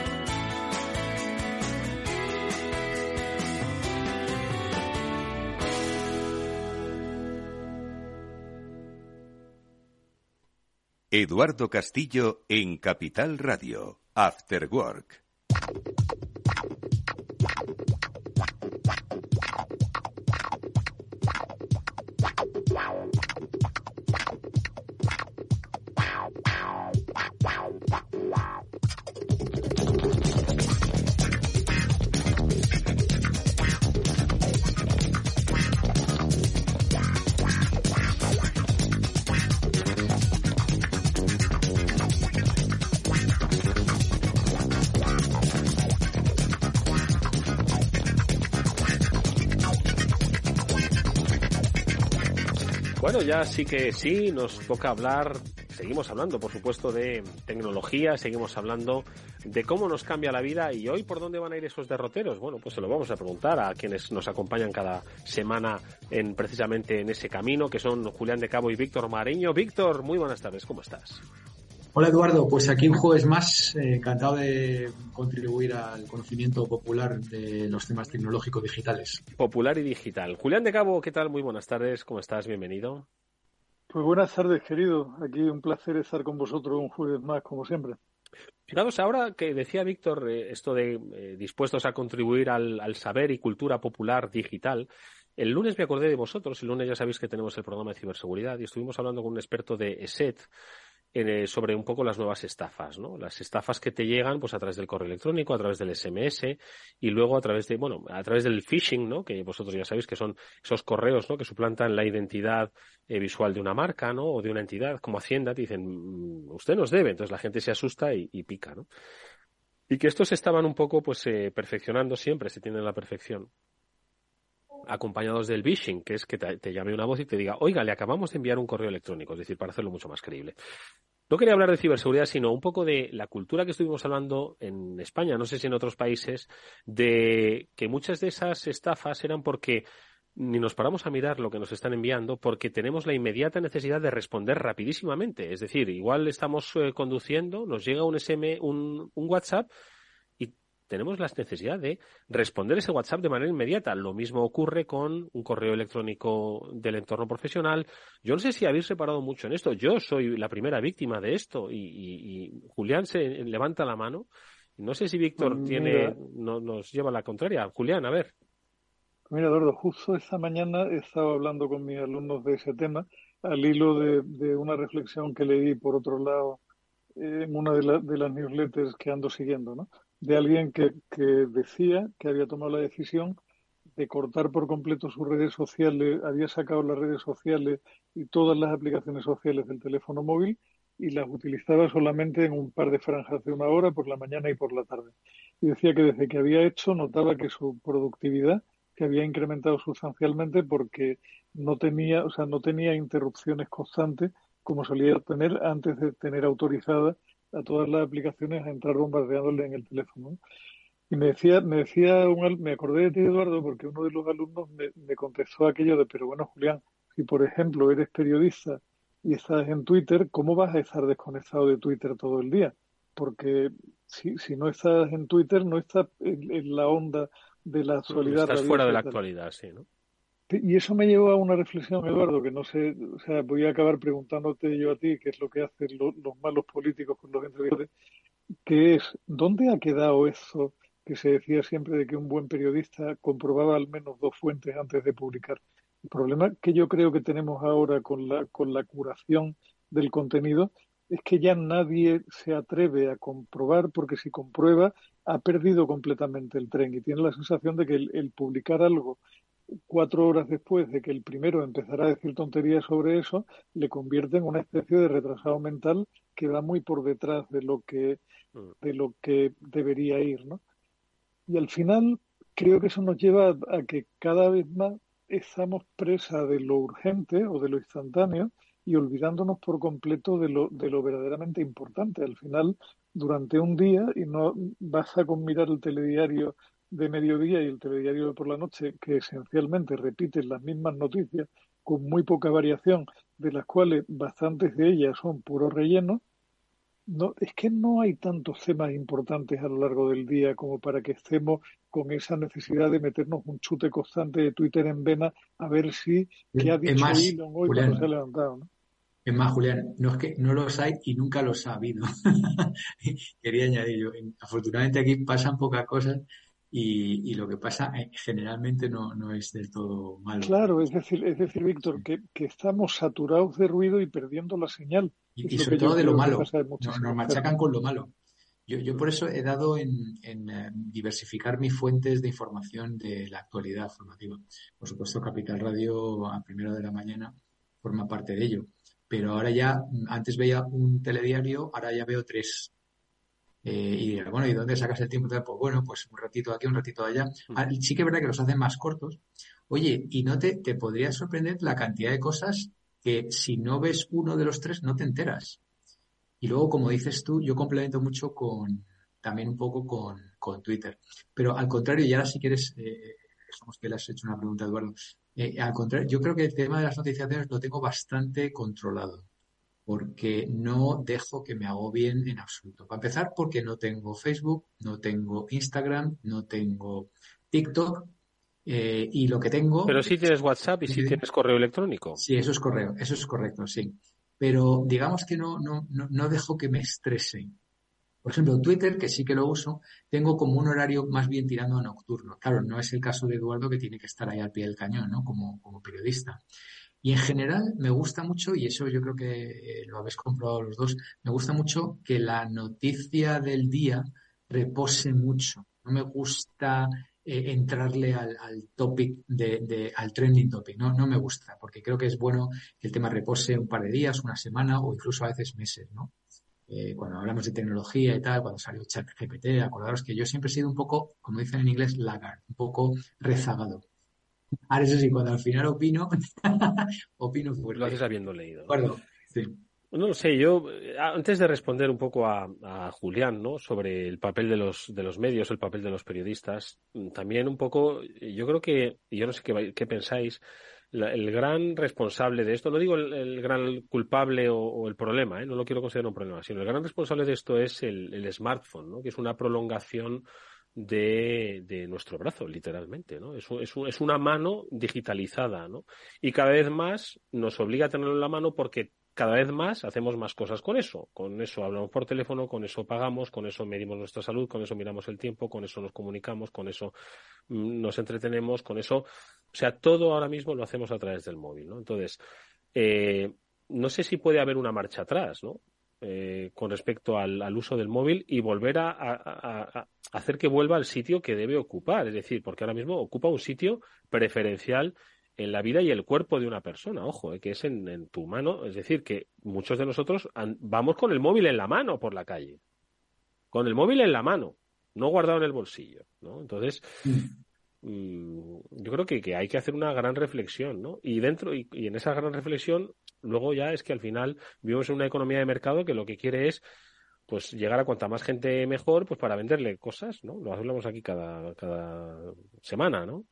Eduardo Castillo en Capital Radio, After Work. Bueno, ya sí que sí, nos toca hablar, seguimos hablando, por supuesto, de tecnología, seguimos hablando de cómo nos cambia la vida y hoy por dónde van a ir esos derroteros. Bueno, pues se lo vamos a preguntar a quienes nos acompañan cada semana en precisamente en ese camino, que son Julián de Cabo y Víctor Mariño. Víctor, muy buenas tardes, ¿cómo estás? Hola Eduardo, pues aquí un jueves más, eh, encantado de contribuir al conocimiento popular de los temas tecnológicos digitales. Popular y digital. Julián de Cabo, ¿qué tal? Muy buenas tardes, ¿cómo estás? Bienvenido. Pues buenas tardes, querido. Aquí un placer estar con vosotros un jueves más, como siempre. Fijaros, ahora que decía Víctor eh, esto de eh, dispuestos a contribuir al, saber y cultura popular digital, el lunes me acordé de vosotros, el lunes ya sabéis que tenemos el programa de ciberseguridad y estuvimos hablando con un experto de ESET sobre un poco las nuevas estafas, ¿no? Las estafas que te llegan pues a través del correo electrónico, a través del SMS y luego a través de, bueno, a través del phishing, ¿no? Que vosotros ya sabéis que son esos correos, ¿no? Que suplantan la identidad eh, visual de una marca, ¿no? O de una entidad como Hacienda, te dicen, mm, usted nos debe, entonces la gente se asusta y, pica, ¿no? Y que estos estaban un poco, pues, eh, perfeccionando siempre, se tiene la perfección acompañados del phishing, que es que te, llame una voz y te diga, oiga, le acabamos de enviar un correo electrónico, es decir, para hacerlo mucho más creíble. No quería hablar de ciberseguridad, sino un poco de la cultura que estuvimos hablando en España, no sé si en otros países, de que muchas de esas estafas eran porque ni nos paramos a mirar lo que nos están enviando porque tenemos la inmediata necesidad de responder rapidísimamente. Es decir, igual estamos eh, conduciendo, nos llega un SM, un, un WhatsApp tenemos la necesidad de responder ese WhatsApp de manera inmediata. Lo mismo ocurre con un correo electrónico del entorno profesional. Yo no sé si habéis reparado mucho en esto. Yo soy la primera víctima de esto y, Julián se levanta la mano. No sé si Víctor pues tiene, no, nos lleva la contraria. Julián, a ver. Mira, Eduardo, justo esta mañana he estado hablando con mis alumnos de ese tema al hilo de, una reflexión que leí por otro lado en una de, de las newsletters que ando siguiendo, ¿no? De alguien que, que decía que había tomado la decisión de cortar por completo sus redes sociales, había sacado las redes sociales y todas las aplicaciones sociales del teléfono móvil y las utilizaba solamente en un par de franjas de una hora por la mañana y por la tarde. Y decía que desde que había hecho notaba que su productividad se había incrementado sustancialmente porque no tenía, o sea, no tenía interrupciones constantes como solía tener antes de tener autorizada a todas las aplicaciones a entrar bombardeándole en el teléfono. Y me decía, me decía, un, me acordé de ti, Eduardo, porque uno de los alumnos me, me contestó aquello de, pero bueno, Julián, si por ejemplo eres periodista y estás en Twitter, ¿cómo vas a estar desconectado de Twitter todo el día? Porque si, si no estás en Twitter, no estás en, la onda de la actualidad. Estás fuera de la actualidad, sí, ¿no? Y eso me llevó a una reflexión, Eduardo, que no sé, o sea, voy a acabar preguntándote yo a ti, qué es lo que hacen los, malos políticos con los entrevistadores, que es, ¿dónde ha quedado eso que se decía siempre de que un buen periodista comprobaba al menos dos fuentes antes de publicar? El problema que yo creo que tenemos ahora con la, con la curación del contenido es que ya nadie se atreve a comprobar, porque si comprueba, ha perdido completamente el tren y tiene la sensación de que el publicar algo cuatro horas después de que el primero empezara a decir tonterías sobre eso, le convierte en una especie de retrasado mental que va muy por detrás de lo que, mm. de lo que debería ir, ¿no? Y al final creo que eso nos lleva a, que cada vez más estamos presa de lo urgente o de lo instantáneo y olvidándonos por completo de lo, de lo verdaderamente importante. Al final, durante un día, y no basta con mirar el telediario de mediodía y el telediario de por la noche, que esencialmente repiten las mismas noticias con muy poca variación, de las cuales bastantes de ellas son puro relleno, no, es que no hay tantos temas importantes a lo largo del día como para que estemos con esa necesidad de meternos un chute constante de Twitter en vena a ver si qué ha dicho Elon hoy cuando se ha levantado. ¿no? Es más, Julián, no es que no los hay y nunca los ha habido. Quería añadir yo, afortunadamente aquí pasan pocas cosas y, lo que pasa eh, generalmente no, no, es del todo malo. Claro, es decir, es decir Víctor, que, que estamos saturados de ruido y perdiendo la señal. Y, sobre todo de lo malo. Nos, machacan con lo malo. Yo, yo por eso he dado en, en eh, diversificar mis fuentes de información de la actualidad formativa. Por supuesto, Capital Radio a primero de la mañana forma parte de ello. Pero ahora ya, antes veía un telediario, ahora ya veo tres eh, y bueno, ¿y dónde sacas el tiempo? Pues bueno, pues un ratito aquí, un ratito allá. Mm. Ah, sí que es verdad que los hacen más cortos. Oye, y no te, te podría sorprender la cantidad de cosas que si no ves uno de los tres no te enteras. Y luego, como dices tú, yo complemento mucho con, también un poco con, con Twitter. Pero al contrario, y ahora si quieres, eh, que le has hecho una pregunta, Eduardo. Eh, al contrario, yo creo que el tema de las noticiaciones lo tengo bastante controlado porque no dejo que me agobien en absoluto. Para empezar, porque no tengo Facebook, no tengo Instagram, no tengo TikTok eh, y lo que tengo. Pero sí tienes WhatsApp y sí tienes correo electrónico. Sí, eso es correo, eso es correcto, sí. Pero digamos que no, no, no, no dejo que me estresen. Por ejemplo, Twitter, que sí que lo uso, tengo como un horario más bien tirando a nocturno. Claro, no es el caso de Eduardo que tiene que estar ahí al pie del cañón, ¿no? Como, como periodista. Y en general me gusta mucho, y eso yo creo que eh, lo habéis comprobado los dos, me gusta mucho que la noticia del día repose mucho. No me gusta eh, entrarle al, topic de, al trending topic. No, no me gusta, porque creo que es bueno que el tema repose un par de días, una semana o incluso a veces meses, ¿no? Eh, cuando hablamos de tecnología y tal, cuando salió ChatGPT, acordaros que yo siempre he sido un poco, como dicen en inglés, laggard, un poco rezagado. Ahora eso sí, cuando al final opino, opino fuerte. Lo haces habiendo leído. sí. No lo sé, yo antes de responder un poco a, Julián, ¿no? Sobre el papel de los de los medios, el papel de los periodistas, también un poco, yo creo que, yo no sé qué, qué pensáis, el gran responsable de esto, no digo el, gran culpable o, el problema, ¿eh? no lo quiero considerar un problema, sino el gran responsable de esto es el, smartphone, ¿no? que es una prolongación de, nuestro brazo, literalmente. ¿no? Es, es, una mano digitalizada ¿no? y cada vez más nos obliga a tenerlo en la mano porque cada vez más hacemos más cosas con eso. Con eso hablamos por teléfono, con eso pagamos, con eso medimos nuestra salud, con eso miramos el tiempo, con eso nos comunicamos, con eso mm, nos entretenemos, con eso o sea, todo ahora mismo lo hacemos a través del móvil, ¿no? Entonces, eh, no sé si puede haber una marcha atrás, ¿no? Eh, con respecto al, uso del móvil y volver a, hacer que vuelva al sitio que debe ocupar. Es decir, porque ahora mismo ocupa un sitio preferencial en la vida y el cuerpo de una persona, ojo, eh, que es en, tu mano. Es decir, que muchos de nosotros vamos con el móvil en la mano por la calle. Con el móvil en la mano, no guardado en el bolsillo, ¿no? Entonces, mm. Mm, yo creo que, hay que hacer una gran reflexión, ¿no? Y dentro, y, en esa gran reflexión, luego ya es que al final vivimos en una economía de mercado que lo que quiere es pues llegar a cuanta más gente mejor, pues para venderle cosas, ¿no? Lo hablamos aquí cada, cada semana, ¿no?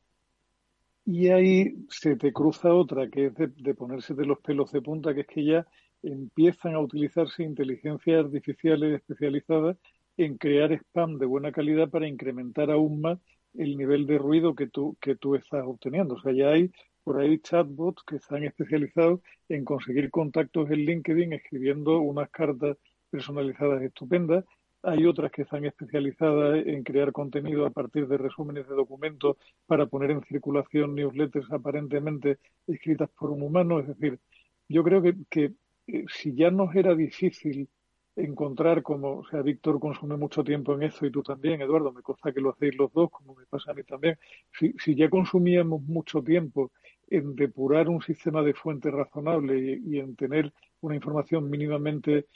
Y ahí se te cruza otra, que es de, de ponerse de los pelos de punta, que es que ya empiezan a utilizarse inteligencias artificiales especializadas en crear spam de buena calidad para incrementar aún más el nivel de ruido que tú, que tú estás obteniendo. O sea, ya hay por ahí chatbots que están especializados en conseguir contactos en LinkedIn escribiendo unas cartas personalizadas estupendas. Hay otras que están especializadas en crear contenido a partir de resúmenes de documentos para poner en circulación newsletters aparentemente escritas por un humano. Es decir, yo creo que, que eh, si ya nos era difícil encontrar como, o sea, Víctor consume mucho tiempo en eso y tú también, Eduardo, me consta que lo hacéis los dos, como me pasa a mí también. Si, si ya consumíamos mucho tiempo en depurar un sistema de fuentes razonable y en tener una información mínimamente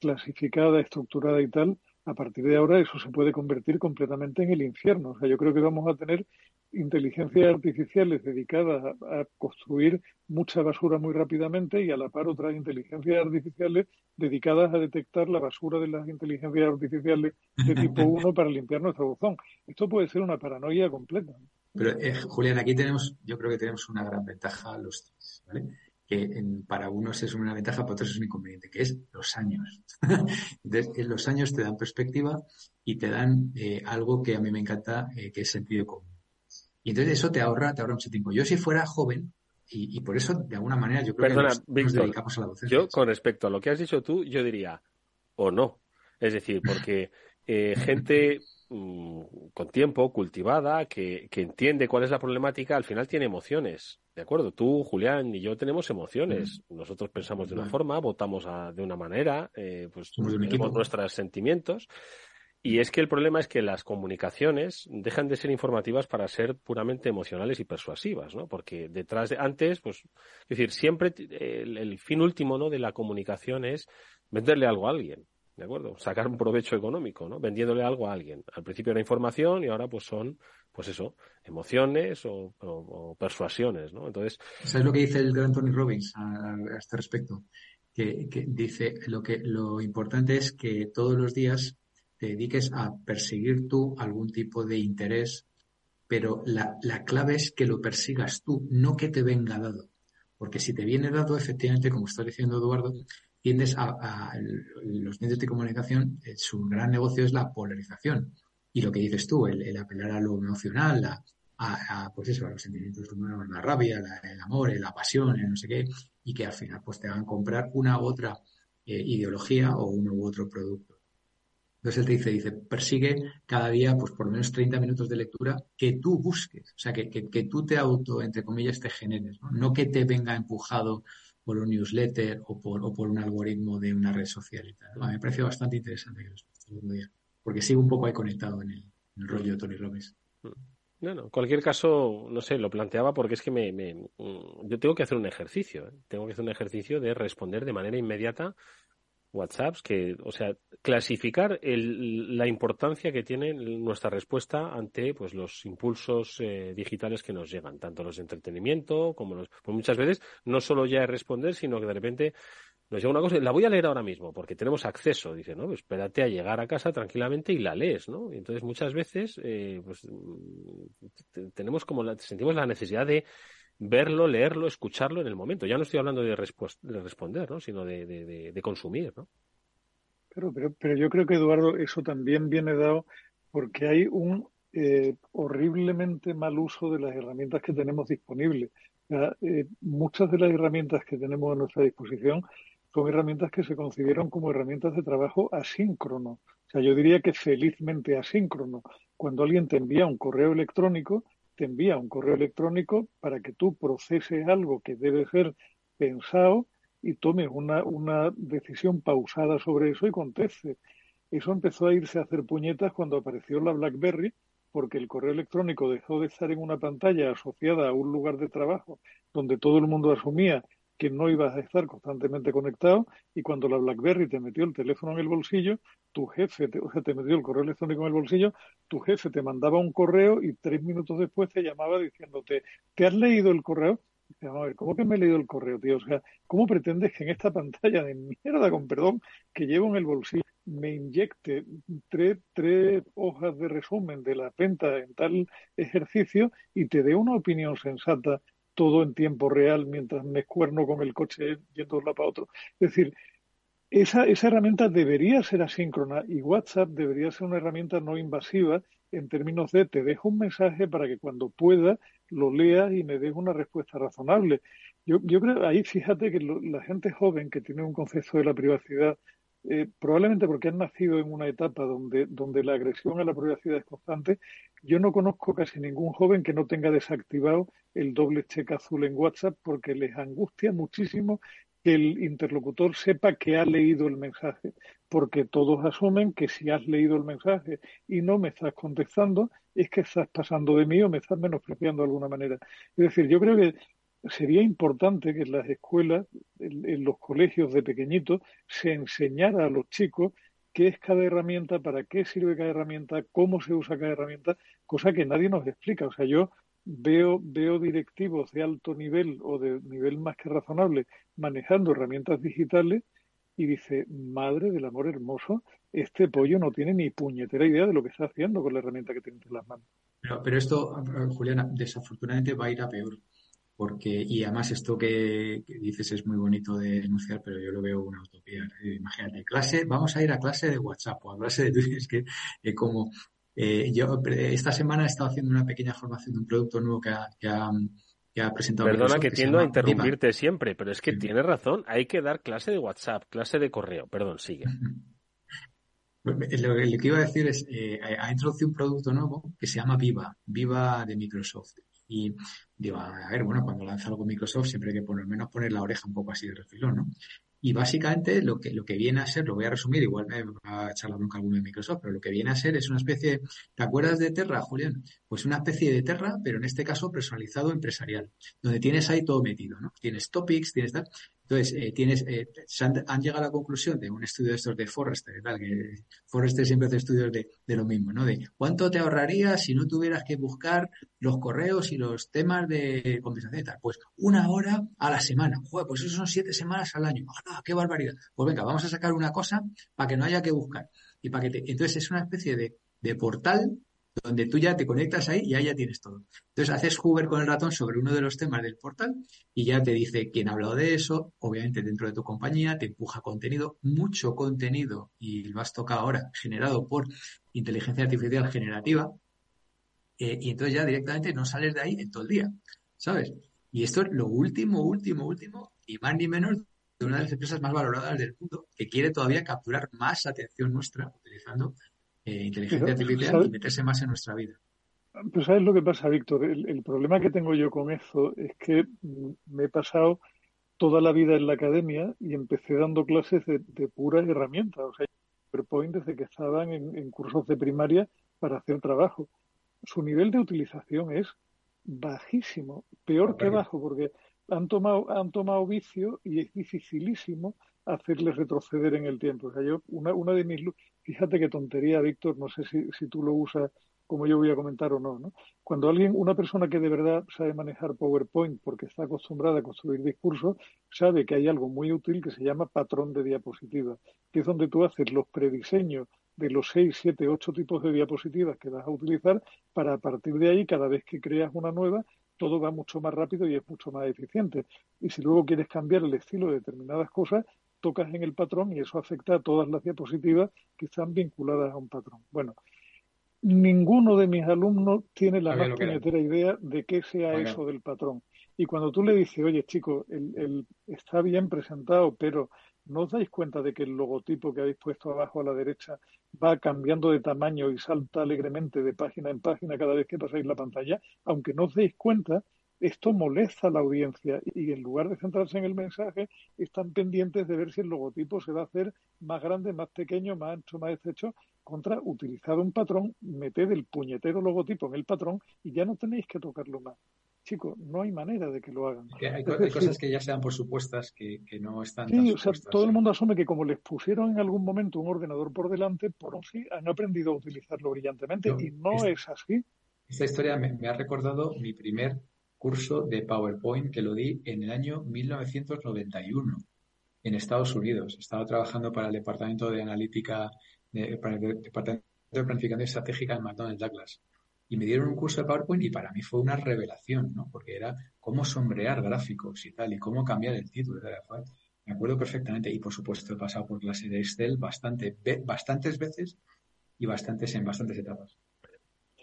clasificada, estructurada y tal, a partir de ahora eso se puede convertir completamente en el infierno. O sea, yo creo que vamos a tener inteligencias artificiales dedicadas a, construir mucha basura muy rápidamente y a la par otras inteligencias artificiales dedicadas a detectar la basura de las inteligencias artificiales de tipo 1 para limpiar nuestro buzón. Esto puede ser una paranoia completa. Pero, eh, Julián, aquí tenemos, yo creo que tenemos una gran ventaja los tres, ¿vale? Que para unos es una ventaja, para otros es un inconveniente, que es los años. Entonces, los años te dan perspectiva y te dan eh, algo que a mí me encanta, eh, que es sentido común. Y entonces eso te ahorra, te ahorra mucho tiempo. Yo si fuera joven, y, por eso de alguna manera yo creo que nos, dedicamos a la docencia. Yo con respecto a lo que has dicho tú, yo diría o no. Es decir, porque eh, gente mm, con tiempo, cultivada, que, que entiende cuál es la problemática, al final tiene emociones. ¿De acuerdo? Tú, Julián y yo tenemos emociones. Nosotros pensamos de una forma, votamos de una manera, eh, pues tenemos nuestros sentimientos. Y es que el problema es que las comunicaciones dejan de ser informativas para ser puramente emocionales y persuasivas, ¿no? Porque detrás de, antes, pues, es decir, siempre el, fin último, ¿no? De la comunicación es venderle algo a alguien, ¿de acuerdo? Sacar un provecho económico, ¿no? Vendiéndole algo a alguien. Al principio era información y ahora, pues, son, pues eso, emociones o, persuasiones, ¿no? Entonces. ¿Sabes lo que dice el gran Tony Robbins a, este respecto? Que, que dice lo que lo importante es que todos los días te dediques a perseguir tú algún tipo de interés, pero la, clave es que lo persigas tú, no que te venga dado. Porque si te viene dado, efectivamente, como está diciendo Eduardo, tiendes a, los medios de comunicación, eh, su gran negocio es la polarización. Y lo que dices tú, el, apelar a lo emocional, a, a, pues eso, a los sentimientos humanos, la rabia, el amor, la pasión, el no sé qué, y que al final pues te hagan comprar una u otra eh, ideología o uno u otro producto. Entonces él te dice, dice, persigue cada día pues por lo menos 30 minutos de lectura que tú busques, o sea, que, que, tú te auto, entre comillas, te generes, ¿no? no que te venga empujado por un newsletter o por, o por un algoritmo de una red social y tal. me parece bastante interesante que lo día, porque sigo un poco ahí conectado en el, rollo de Tony Robbins. Bueno, en cualquier caso, no sé, lo planteaba porque es que me, me mm, yo tengo que hacer un ejercicio, ¿eh? tengo que hacer un ejercicio de responder de manera inmediata WhatsApps, que, o sea, clasificar el, la importancia que tiene nuestra respuesta ante pues los impulsos eh, digitales que nos llegan, tanto los de entretenimiento como los. Pues muchas veces no solo ya es responder, sino que de repente nos llega una cosa, la voy a leer ahora mismo, porque tenemos acceso, dice, ¿no? Pues espérate a llegar a casa tranquilamente y la lees, ¿no? Y entonces muchas veces, eh, pues tenemos como la, sentimos la necesidad de verlo, leerlo, escucharlo en el momento. Ya no estoy hablando de, de responder, ¿no? sino de, de, consumir. ¿no? Pero, pero, pero, yo creo que, Eduardo, eso también viene dado porque hay un eh, horriblemente mal uso de las herramientas que tenemos disponibles. Eh, muchas de las herramientas que tenemos a nuestra disposición son herramientas que se concibieron como herramientas de trabajo asíncrono. O sea, yo diría que felizmente asíncrono. Cuando alguien te envía un correo electrónico, te envía un correo electrónico para que tú proceses algo que debe ser pensado y tomes una, una decisión pausada sobre eso y conteste. Eso empezó a irse a hacer puñetas cuando apareció la BlackBerry, porque el correo electrónico dejó de estar en una pantalla asociada a un lugar de trabajo donde todo el mundo asumía que no ibas a estar constantemente conectado y cuando la BlackBerry te metió el teléfono en el bolsillo, tu jefe, te, o sea, te metió el correo electrónico en el bolsillo, tu jefe te mandaba un correo y tres minutos después te llamaba diciéndote, ¿te has leído el correo? Y a ver, ¿cómo que me he leído el correo, tío? O sea, ¿cómo pretendes que en esta pantalla de mierda, con perdón, que llevo en el bolsillo, me inyecte tres, tres hojas de resumen de la venta en tal ejercicio y te dé una opinión sensata todo en tiempo real mientras me cuerno con el coche yendo de un lado para otro. Es decir, esa, esa herramienta debería ser asíncrona y WhatsApp debería ser una herramienta no invasiva en términos de te dejo un mensaje para que cuando pueda lo leas y me des una respuesta razonable. Yo, yo creo, ahí fíjate que la gente joven que tiene un concepto de la privacidad eh, probablemente porque han nacido en una etapa donde, donde la agresión a la privacidad es constante, yo no conozco casi ningún joven que no tenga desactivado el doble cheque azul en WhatsApp porque les angustia muchísimo que el interlocutor sepa que ha leído el mensaje, porque todos asumen que si has leído el mensaje y no me estás contestando, es que estás pasando de mí o me estás menospreciando de alguna manera. Es decir, yo creo que sería importante que en las escuelas, en, los colegios de pequeñitos, se enseñara a los chicos qué es cada herramienta, para qué sirve cada herramienta, cómo se usa cada herramienta, cosa que nadie nos explica. O sea, yo veo, veo directivos de alto nivel o de nivel más que razonable manejando herramientas digitales y dice, madre del amor hermoso, este pollo no tiene ni puñetera idea de lo que está haciendo con la herramienta que tiene entre las manos. Pero, pero esto, Juliana, desafortunadamente va a ir a peor porque y además esto que, dices es muy bonito de denunciar, pero yo lo veo una utopía. Eh, imagínate, clase, vamos a ir a clase de WhatsApp o a clase de Twitter, es que eh, como eh, yo esta semana he estado haciendo una pequeña formación de un producto nuevo que ha, que ha, que ha presentado. Perdona que, tiendo a interrumpirte siempre, pero es que tiene razón, hay que dar clase de WhatsApp, clase de correo, perdón, sigue. Lo, que iba a decir es, ha introducido un producto nuevo que se llama Viva, Viva de Microsoft. Y digo, a ver, bueno, cuando lanza algo Microsoft siempre hay que por lo menos poner la oreja un poco así de refilón, ¿no? Y básicamente lo que, lo que viene a ser, lo voy a resumir, igual me va a echar la bronca alguno de Microsoft, pero lo que viene a ser es una especie, ¿te acuerdas de Terra, Julián? Pues una especie de Terra, pero en este caso personalizado empresarial, donde tienes ahí todo metido, ¿no? Tienes topics, tienes tal, entonces, eh, tienes, eh, han, llegado a la conclusión de un estudio de estos de Forrester, tal, que Forrester siempre hace estudios de, de, lo mismo, ¿no? De cuánto te ahorrarías si no tuvieras que buscar los correos y los temas de conversación y tal. Pues una hora a la semana. Joder, pues eso son siete semanas al año. ¡Ah, qué barbaridad! Pues venga, vamos a sacar una cosa para que no haya que buscar. Y para que te... Entonces es una especie de, de portal donde tú ya te conectas ahí y ahí ya tienes todo. Entonces haces Hoover con el ratón sobre uno de los temas del portal y ya te dice quién ha hablado de eso, obviamente dentro de tu compañía, te empuja contenido, mucho contenido, y lo has tocado ahora, generado por inteligencia artificial generativa, eh, y entonces ya directamente no sales de ahí en todo el día, ¿sabes? Y esto es lo último, último, último, y más ni menos de una de las empresas más valoradas del mundo, que quiere todavía capturar más atención nuestra utilizando eh, inteligencia artificial y meterse más en nuestra vida. Pues sabes lo que pasa, Víctor. El, problema que tengo yo con eso es que mm, me he pasado toda la vida en la academia y empecé dando clases de, de puras herramientas. O sea, PowerPoint desde que estaban en, cursos de primaria para hacer trabajo. Su nivel de utilización es bajísimo, peor que bajo, porque han tomado, han tomado vicio y es dificilísimo hacerles retroceder en el tiempo. O sea, yo, una, una de mis fíjate qué tontería, Víctor, no sé si, tú lo usas como yo voy a comentar o no, no. Cuando alguien, una persona que de verdad sabe manejar PowerPoint porque está acostumbrada a construir discursos, sabe que hay algo muy útil que se llama patrón de diapositivas, que es donde tú haces los prediseños de los seis, siete, ocho tipos de diapositivas que vas a utilizar para a partir de ahí, cada vez que creas una nueva, todo va mucho más rápido y es mucho más eficiente. Y si luego quieres cambiar el estilo de determinadas cosas, tocas en el patrón y eso afecta a todas las diapositivas que están vinculadas a un patrón. Bueno, ninguno de mis alumnos tiene la más puñetera idea de qué sea eso del patrón. Y cuando tú le dices, oye chico, el, está bien presentado, pero ¿no os dais cuenta de que el logotipo que habéis puesto abajo a la derecha va cambiando de tamaño y salta alegremente de página en página cada vez que pasáis la pantalla? Aunque no os deis cuenta, esto molesta a la audiencia y en lugar de centrarse en el mensaje, están pendientes de ver si el logotipo se va a hacer más grande, más pequeño, más ancho, más estrecho. Contra, utilizado un patrón, meted el puñetero logotipo en el patrón y ya no tenéis que tocarlo más. Chicos, no hay manera de que lo hagan. hay, cosas que ya sean por supuestas que, no están. Sí, o sea, todo el mundo asume que como les pusieron en algún momento un ordenador por delante, por sí han aprendido a utilizarlo brillantemente y no es así. Esta historia me ha recordado mi primer curso de PowerPoint que lo di en el año 1991 en Estados Unidos. Estaba trabajando para el Departamento de Analítica, para el Departamento de Planificación Estratégica en McDonald's Douglas. Y me dieron un curso de PowerPoint y para mí fue una revelación, ¿no? Porque era cómo sombrear gráficos y tal, y cómo cambiar el título. Me acuerdo perfectamente. Y por supuesto he pasado por clase de Excel bastante, bastantes veces y bastantes en bastantes etapas.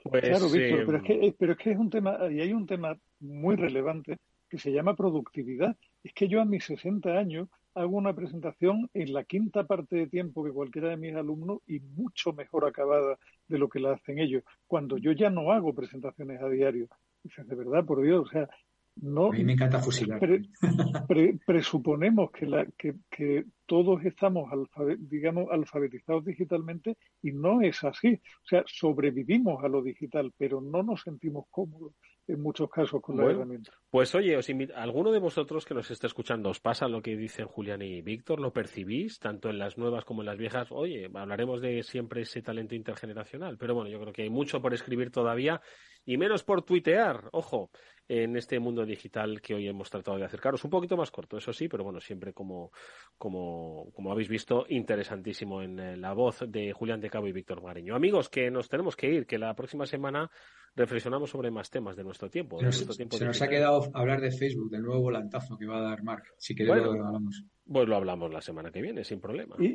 Pues, claro, Víctor, pero, es que, pero es que es un tema, y hay un tema muy relevante que se llama productividad. Es que yo a mis 60 años hago una presentación en la quinta parte de tiempo que cualquiera de mis alumnos y mucho mejor acabada de lo que la hacen ellos, cuando yo ya no hago presentaciones a diario. Dices, de verdad, por Dios, o sea, no, a mí me encanta fusilar. presuponemos que, la, que, que, todos estamos, digamos, alfabetizados digitalmente y no es así. O sea, sobrevivimos a lo digital, pero no nos sentimos cómodos en muchos casos con la herramienta. Pues oye, os ¿alguno de vosotros que nos está escuchando os pasa lo que dicen Julián y Víctor? ¿Lo percibís tanto en las nuevas como en las viejas? Oye, hablaremos de siempre ese talento intergeneracional, pero bueno, yo creo que hay mucho por escribir todavía y menos por tuitear, ojo, en este mundo digital que hoy hemos tratado de acercaros. Un poquito más corto, eso sí, pero bueno, siempre como, como, como habéis visto, interesantísimo en eh, la voz de Julián de Cabo y Víctor Mariño. Amigos, que nos tenemos que ir, que la próxima semana reflexionamos sobre más temas de nuestro tiempo. se nos ha quedado hablar de Facebook, del nuevo volantazo que va a dar Mark. Si queréis lo hablamos. Pues lo hablamos la semana que viene, sin problema. Y,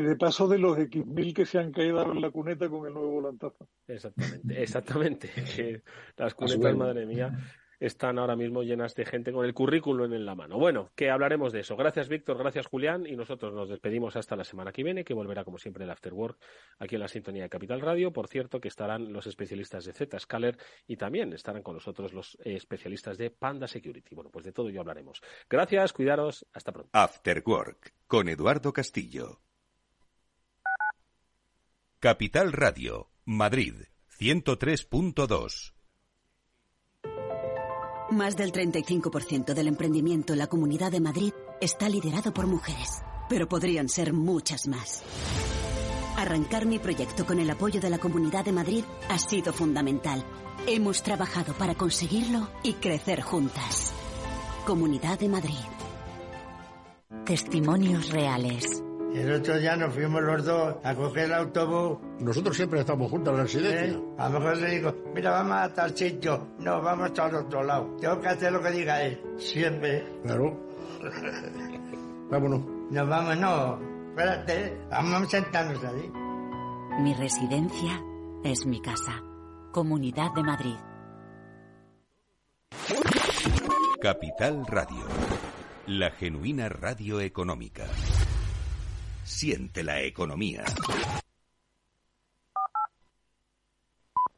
de, paso de los X1000 que se han caído en la cuneta con el nuevo volantazo. Exactamente, exactamente. las cunetas, madre mía están ahora mismo llenas de gente con el currículum en la mano. Bueno, que hablaremos de eso. Gracias, Víctor, gracias, Julián, y nosotros nos despedimos hasta la semana que viene, que volverá, como siempre, el After Work aquí en la sintonía de Capital Radio. Por cierto, que estarán los especialistas de Zscaler y también estarán con nosotros los especialistas de Panda Security. Bueno, pues de todo yo hablaremos. Gracias, cuidaros, hasta pronto. After Work, con Eduardo Castillo. Capital Radio, Madrid, 103.2. Más del 35% del emprendimiento en la Comunidad de Madrid está liderado por mujeres, pero podrían ser muchas más. Arrancar mi proyecto con el apoyo de la Comunidad de Madrid ha sido fundamental. Hemos trabajado para conseguirlo y crecer juntas. Comunidad de Madrid. Testimonios reales. El otro día nos fuimos los dos a coger el autobús. Nosotros siempre estamos juntos en la residencia. ¿Eh? A lo mejor le digo, mira, vamos a tal sitio. No, vamos al otro lado. Tengo que hacer lo que diga él. Siempre. Claro. Vámonos. Nos vamos, no. Espérate, vamos a sentarnos ahí. Mi residencia es mi casa. Comunidad de Madrid. Capital Radio. La genuina radio económica. Siente la economía.